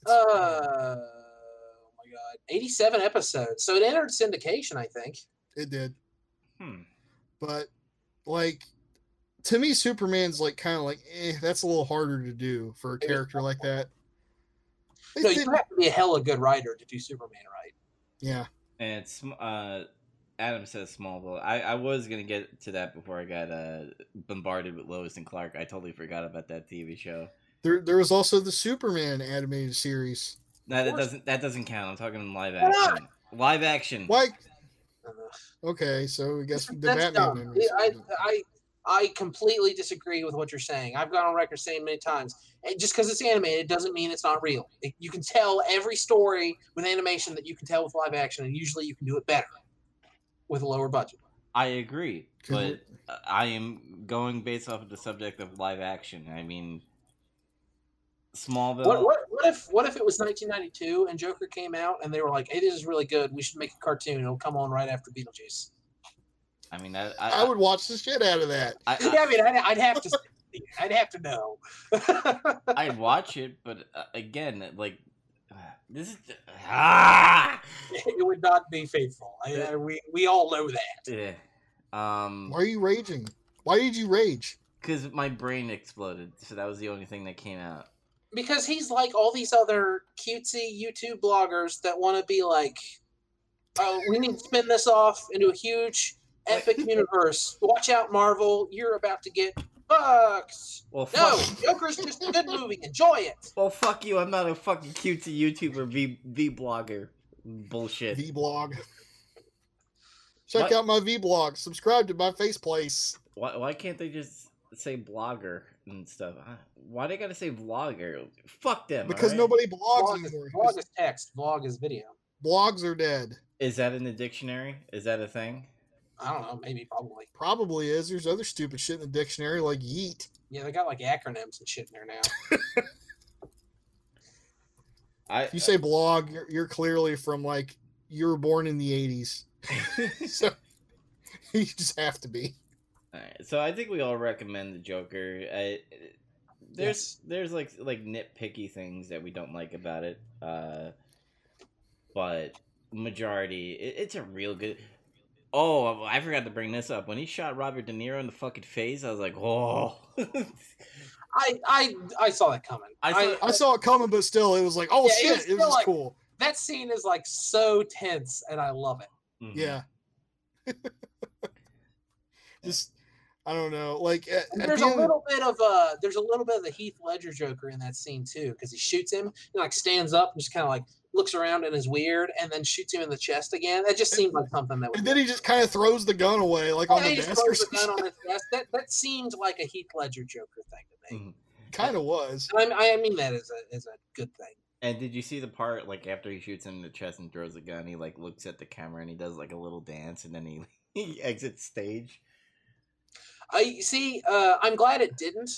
Uh, oh my god, eighty-seven episodes. So it entered syndication, I think. It did, Hmm. but like to me, Superman's like kind of like eh, that's a little harder to do for a character like that. They No, you have to be a hella good writer to do Superman right. yeah, And it's uh, Adam says Smallville. I, I was gonna get to that before I got uh bombarded with Lois and Clark. I totally forgot about that TV show. there there was also the Superman animated series. No, that doesn't that doesn't count. I'm talking live Why not? action. Live action. Why? Okay, so I guess the that's Batman. dumb. I. I I completely disagree with what you're saying. I've gone on record saying many times, just because it's animated doesn't mean it's not real. It- you can tell every story with animation that you can tell with live action, and usually you can do it better with a lower budget. I agree, but I am going based off of the subject of live action. I mean, Smallville. What, what, what if what if it was 1992 and Joker came out and they were like, "Hey, this is really good. We should make a cartoon. It'll come on right after Beetlejuice." I mean, I, I, I would watch the shit out of that. I, yeah, I mean, I'd, I'd have to. I'd have to know. I, would watch it, but uh, again, like this is ah. it would not be faithful. I, I, we we all know that. Yeah. Um, Why are you raging? Why did you rage? because my brain exploded, so that was the only thing that came out. because he's like all these other cutesy YouTube bloggers that want to be like, oh, we need to spin this off into a huge epic universe. Watch out, Marvel! You're about to get fucked. Well, No, fuck. Joker's just a good movie. Enjoy it. Well, fuck you. I'm not a fucking cutesy YouTuber, V V blogger. Bullshit. V blog. Check What? out my V blog. Subscribe to my face place. Why, why can't they just say blogger and stuff? Why they gotta say vlogger? Fuck them. Because alright? nobody blogs Vlog is, anymore. vlog is text. Vlog is video. Blogs are dead. Is that in the dictionary? Is that a thing? I don't know. Maybe probably. Probably is. There's other stupid shit in the dictionary like yeet. Yeah, they got like acronyms and shit in there now. I If you say blog, you're, you're clearly from like you were born in the 80s. so you just have to be. Alright, so I think we all recommend the Joker. I, there's there's like like nitpicky things that we don't like about it, uh, but majority it, it's a real good. Oh, I forgot to bring this up. When he shot Robert De Niro in the fucking face, I was like, oh. I I I saw that coming. I I, saw- I saw it coming, but still, it was like, oh Yeah, it shit, was it was like- cool. that scene is like so tense, and I love it. Mhm. Yeah. just, I don't know. Like at, there's the a end- little bit of uh there's a little bit of the Heath Ledger Joker in that scene too, because he shoots him and like stands up and just kind of like looks around and is weird, and then shoots him in the chest again. That just seemed like something that would. and then he just kind of throws the gun away, like on the desk or the gun on his desk. That that seemed like a Heath Ledger Joker thing to me. Mhm. kind of was. And I, I mean that as a as a good thing. And did you see the part like after he shoots him in the chest and throws the gun, he like looks at the camera and he does like a little dance and then he he exits stage. I see. Uh, I'm glad it didn't.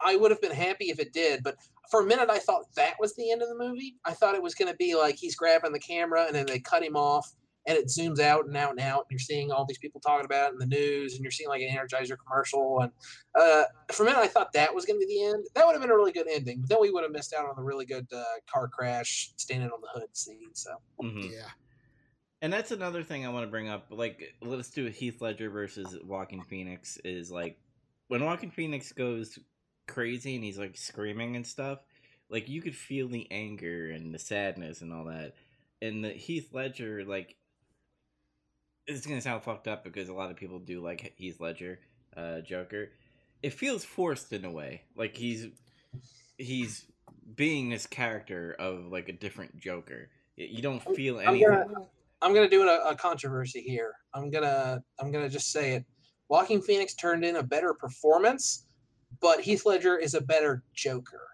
I would have been happy if it did, but for a minute I thought that was the end of the movie. I thought it was going to be like he's grabbing the camera and then they cut him off and it zooms out and out and out. And you're seeing all these people talking about it in the news and you're seeing like an Energizer commercial. And uh, for a minute I thought that was going to be the end. That would have been a really good ending, but then we would have missed out on the really good uh, car crash standing on the hood scene. So Mhm. Yeah. And that's another thing I want to bring up. Like, let's do Heath Ledger versus Joaquin Phoenix. Is like when Joaquin Phoenix goes crazy and he's like screaming and stuff. Like you could feel the anger and the sadness and all that. And the Heath Ledger, like, it's gonna sound fucked up because a lot of people do like Heath Ledger, uh, Joker. It feels forced in a way. Like he's he's being this character of like a different Joker. You don't feel I'm anything. gonna I'm gonna do a, a controversy here. I'm gonna I'm gonna just say it. Joaquin Phoenix turned in a better performance, but Heath Ledger is a better Joker.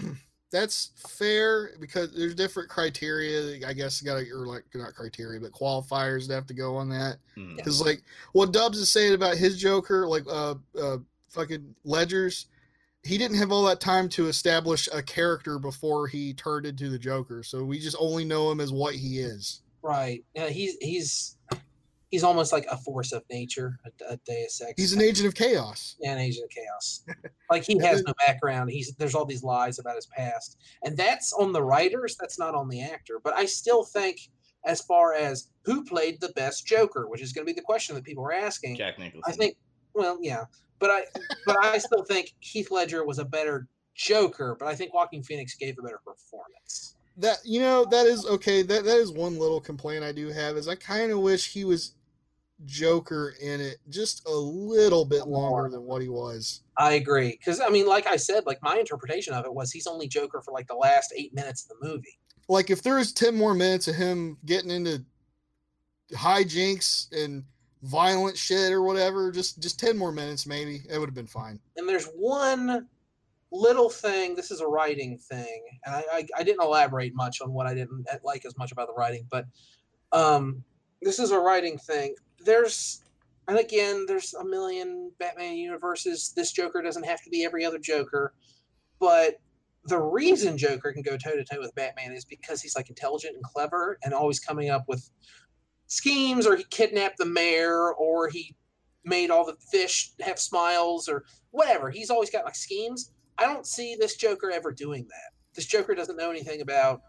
That's fair because there's different criteria. I guess got to or like not criteria, but qualifiers that have to go on that. Because like what Dubs is saying about his Joker, like uh, uh, fucking Ledger's, he didn't have all that time to establish a character before he turned into the Joker. So we just only know him as what he is. Right. Yeah, he's he's he's almost like a force of nature, a, a Deus Ex. He's an agent of chaos. yeah, an agent of chaos. Like he has no background. He's there's all these lies about his past, and that's on the writers. That's not on the actor. But I still think, as far as who played the best Joker, which is going to be the question that people are asking. Jack Nicholson. I think, well, yeah, but I, but I still think Heath Ledger was a better Joker. But I think Joaquin Phoenix gave a better performance. That you know that is okay. That that is one little complaint I do have is I kind of wish he was Joker in it just a little bit longer than what he was. I agree because I mean, like I said, like my interpretation of it was he's only Joker for like the last eight minutes of the movie. Like if there was ten more minutes of him getting into hijinks and violent shit or whatever, just just ten more minutes maybe, it would have been fine. And there's one little thing. This is a writing thing, and I, I, I didn't elaborate much on what I didn't like as much about the writing, but um, this is a writing thing. There's and again, there's a million Batman universes. This Joker doesn't have to be every other Joker, but the reason Joker can go toe to toe with Batman is because he's like intelligent and clever and always coming up with schemes, or he kidnapped the mayor, or he made all the fish have smiles, or whatever. He's always got like schemes. I don't see this Joker ever doing that. This Joker doesn't know anything about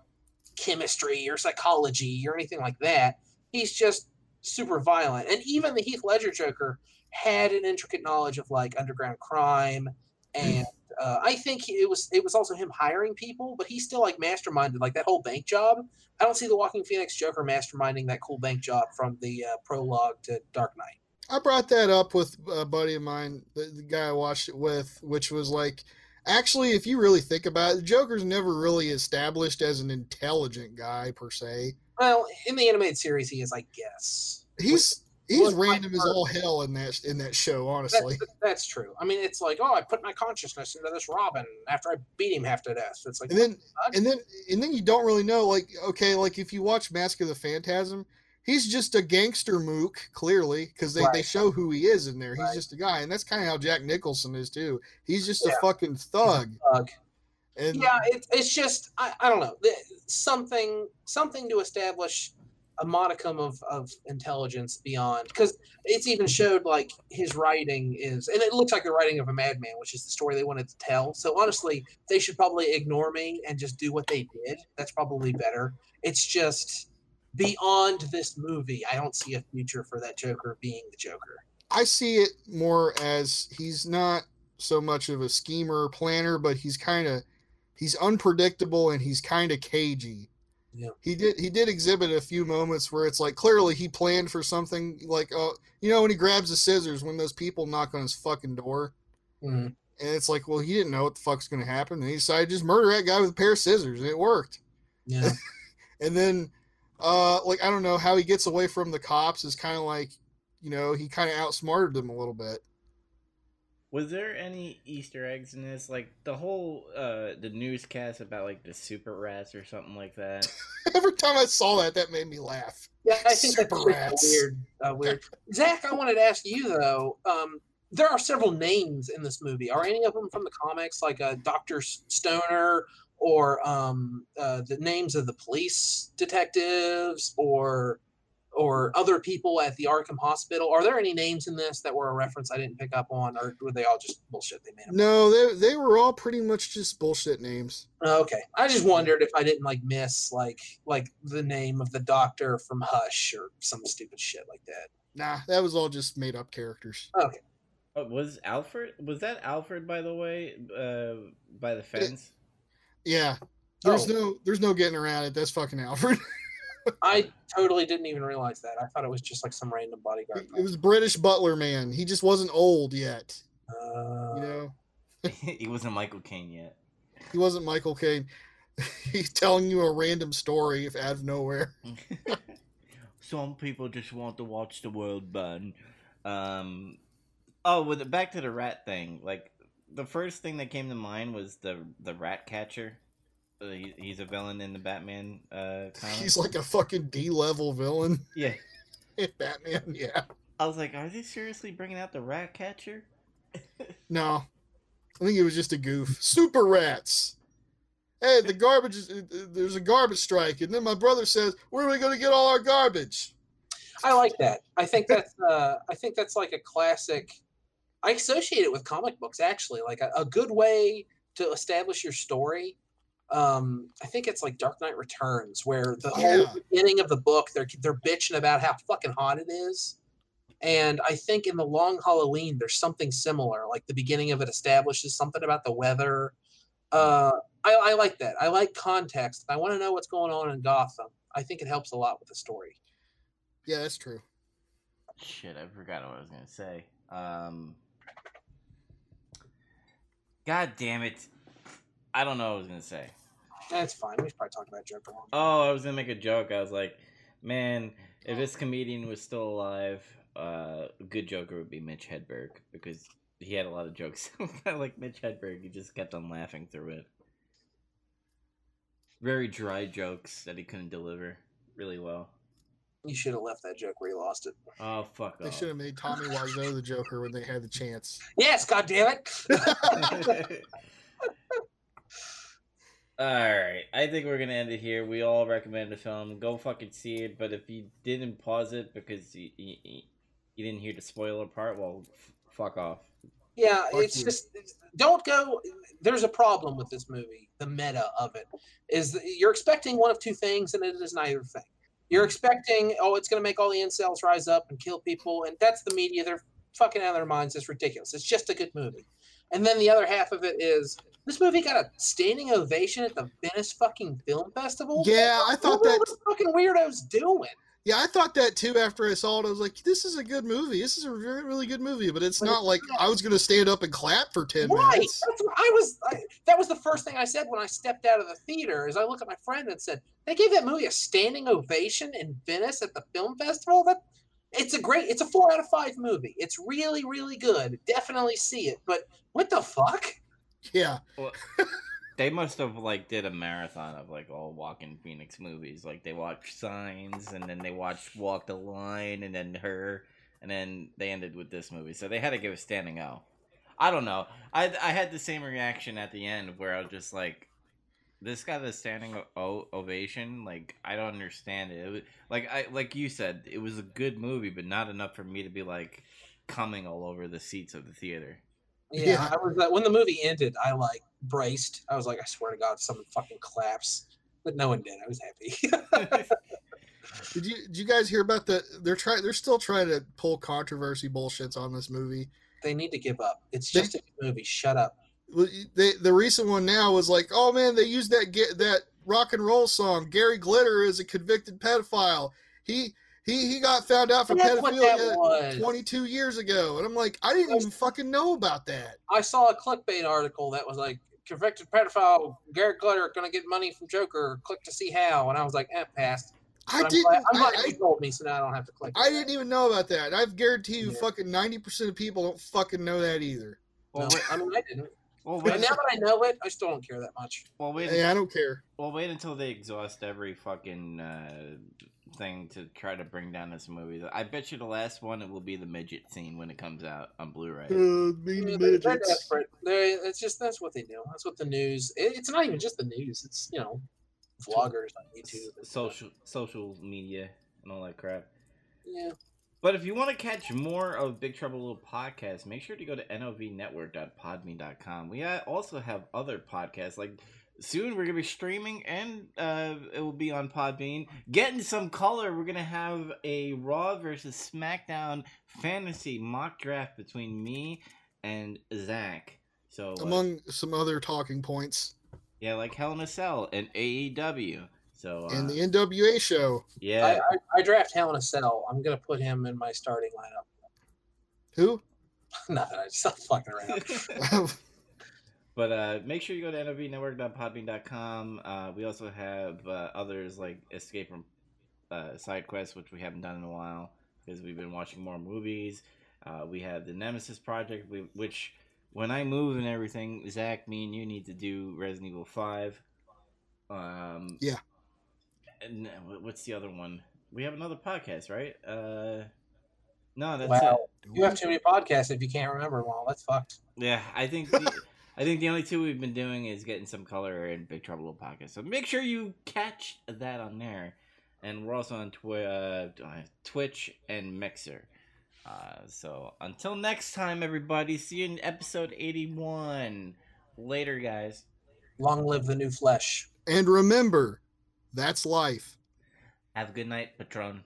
chemistry or psychology or anything like that. He's just super violent. And even the Heath Ledger Joker had an intricate knowledge of like underground crime and uh, I think it was it was also him hiring people, but he still like masterminded like that whole bank job. I don't see the Joaquin Phoenix Joker masterminding that cool bank job from the uh, prologue to Dark Knight. I brought that up with a buddy of mine, the, the guy I watched it with, which was like, actually, if you really think about it, the Joker's never really established as an intelligent guy per se. Well, in the animated series, he is, I guess. He's he's random as all hell in that in that show, honestly. That's, that's true. I mean, it's like, oh, I put my consciousness into this Robin after I beat him half to death. It's like, And then and then and then you don't really know, like, okay, like if you watch Mask of the Phantasm, he's just a gangster mook, clearly, because they, they show who he is in there. He's Right. just a guy, and that's kind of how Jack Nicholson is too. He's just Yeah. a fucking thug. Thug. And yeah, it, it's just I, I don't know. Something something to establish a modicum of, of intelligence beyond because it's even showed like his writing is and it looks like the writing of a madman which is the story they wanted to tell. So honestly they should probably ignore me and just do what they did. That's probably better. It's just beyond this movie i don't see a future for that joker being the joker. I see it more as he's not so much of a schemer or planner, but he's kind of he's unpredictable and he's kind of cagey. Yeah. He did he did exhibit a few moments where it's like clearly he planned for something like uh you know when he grabs the scissors when those people knock on his fucking door Mhm. and it's like well he didn't know what the fuck's gonna happen and he decided to just murder that guy with a pair of scissors and it worked Yeah. and then uh like I don't know how he gets away from the cops is kind of like you know he kind of outsmarted them a little bit. Was there any Easter eggs in this? Like the whole uh the newscast about like the super rats or something like that. Every time I saw that, that made me laugh. Yeah, I think Super that's a rats. weird. Uh, weird. Zach, I wanted to ask you though. Um, there are several names in this movie. Are any of them from the comics, like uh, Doctor Stoner, or um, uh, the names of the police detectives, or or other people at the Arkham Hospital? Are there any names in this that were a reference I didn't pick up on, or were they all just bullshit they made up? No, they they were all pretty much just bullshit names. Oh, Okay, I just wondered if I didn't like miss like like the name of the doctor from Hush or some stupid shit like that. Nah, that was all just made up characters. Okay. Oh, was Alfred? Was that Alfred by the way? Uh, by the fence. Yeah. There's Oh. no there's no getting around it. That's fucking Alfred. I totally didn't even realize that. I thought it was just like some random bodyguard. it was British Butler man. He just wasn't old yet. Uh, You know, he wasn't Michael Caine yet. he wasn't Michael Caine. He's telling you a random story if out of nowhere. Some people just want to watch the world burn. Um, oh, with the, back to the rat thing. Like the first thing that came to mind was the the rat catcher. Uh, he, he's a villain in the Batman uh, comic. He's like a fucking D level villain. yeah. Batman, yeah. I was like, are they seriously bringing out the rat catcher? No, I think it was just a goof. Super rats. Hey, the garbage is uh, uh, there's a garbage strike, and then my brother says, "Where are we going to get all our garbage?" I like that. I think that's uh, I think that's like a classic. I associate it with comic books actually, like a, a good way to establish your story. Um, I think it's like Dark Knight Returns, where the whole beginning of the book they're they're bitching about how fucking hot it is, and I think in the Long Halloween there's something similar. Like the beginning of it establishes something about the weather. Uh, I, I like that. I like context. I want to know what's going on in Gotham. I think it helps a lot with the story. Yeah, that's true. Shit, I forgot what I was gonna say. Um, God damn it! I don't know what I was gonna say. That's fine. We should probably talk about Joker. Oh, I was gonna make a joke. I was like, man, if this comedian was still alive, uh, a good Joker would be Mitch Hedberg because he had a lot of jokes. Like Mitch Hedberg. He just kept on laughing through it. Very dry jokes that he couldn't deliver really well. You should have left that joke where you lost it. Oh fuck They off. should have made Tommy Wiseau the Joker when they had the chance. Yes, God damn it. All right, I think we're gonna end it here. We all recommend the film. Go fucking see it. But if you didn't pause it because you you, you didn't hear the spoiler part, well, f- fuck off. yeah, Fuck it's you. just don't go. There's a problem with this movie. The meta of it is that you're expecting one of two things, and it is neither thing. You're mm. expecting, oh, it's going to make all the incels rise up and kill people, and that's the media. They're fucking out of their minds. It's ridiculous. It's just a good movie. And then the other half of it is this movie got a standing ovation at the Venice fucking Film Festival. Yeah, I thought what that. those fucking weirdos doing? Yeah, I thought that too after I saw it. I was like, this is a good movie. This is a really, really good movie, but it's But not it's like not. I was going to stand up and clap for 10 Right. minutes. That's what I was. I, that was the first thing I said when I stepped out of the theater. Is I looked at my friend and said, "They gave that movie a standing ovation in Venice at the film festival. That it's a great. It's a four out of five movie. It's really, really good. Definitely see it. But what the fuck? Yeah. Well, they must have like did a marathon of like all Joaquin Phoenix movies. Like they watched Signs, and then they watched Walk the Line, and then Her, and then they ended with this movie. So they had to give a standing O. I don't know. I I had the same reaction at the end where I was just like, this got a standing o- ovation. Like I don't understand it. it was, like I like you said, it was a good movie, but not enough for me to be like coming all over the seats of the theater. Yeah, Yeah. I was. like, when the movie ended, I like braced. I was like, I swear to God, someone fucking claps. But no one did. I was happy. Did you did you guys hear about the they're trying they're still trying to pull controversy bullshits on this movie. they need to give up. It's They- just a movie. Shut up. Well, They, the recent one now was like, oh man, they used that get that rock and roll song. Gary Glitter is a convicted pedophile. He he he got found out for That's what that pedophilia was. 22 years ago, and I'm like, I didn't even fucking know about that. I saw a clickbait article that was like convicted pedophile Garrett Glitter gonna get money from Joker. Click to see how, and I was like, eh, passed. I But I'm didn't. glad, I'm I, you told me, so now I don't have to click. I, I didn't even know about that. I guarantee you, Yeah. fucking 90% of people don't fucking know that either. Well, No, I mean, I didn't. well, But wait, now that I know it, I still don't care that much. well, wait, Hey, I don't care. well, wait until they exhaust every fucking uh, thing to try to bring down this movie. I bet you the last one it will be the midget scene when it comes out on Blu-ray. Uh, Yeah, mean they're, they're midgets. desperate. They it's just that's what they do. That's what the news. It, it's not even just the news. It's you know, vloggers on YouTube. and stuff. social social media and all that crap. Yeah. But if you want to catch more of Big Trouble Little Podcast, make sure to go to novnetwork.podme.com. We also have other podcasts. Like soon, we're gonna be streaming, and uh, it will be on Podbean. Getting some color. We're gonna have a Raw versus SmackDown fantasy mock draft between me and Zach. So uh, Among some other talking points. yeah, like Hell in a Cell and AEW. So uh, And the NWA show. yeah, I, I, I draft Hell in a Cell. I'm gonna put him in my starting lineup. Who? Nothing. I just fucking around. But uh, make sure you go to novnetwork.podbean.com. Uh, we also have uh, others like Escape from uh, Side Quest, which we haven't done in a while because we've been watching more movies. Uh, we have the Nemesis Project, which when I move and everything, Zach, me and you need to do Resident Evil 5. Um, Yeah. And uh, what's the other one? We have another podcast, right? Uh, no, that's wow. it. You have too many podcasts if you can't remember them all. That's fucked. Yeah, I think the, I think the only two we've been doing is getting some color in Big Trouble Little Pocket. So make sure you catch that on there, and we're also on twi- uh, Twitch and Mixer. Uh, so until next time, everybody. See you in episode eighty-one. Later, guys. Long live the new flesh. and remember, that's life. Have a good night, Patron.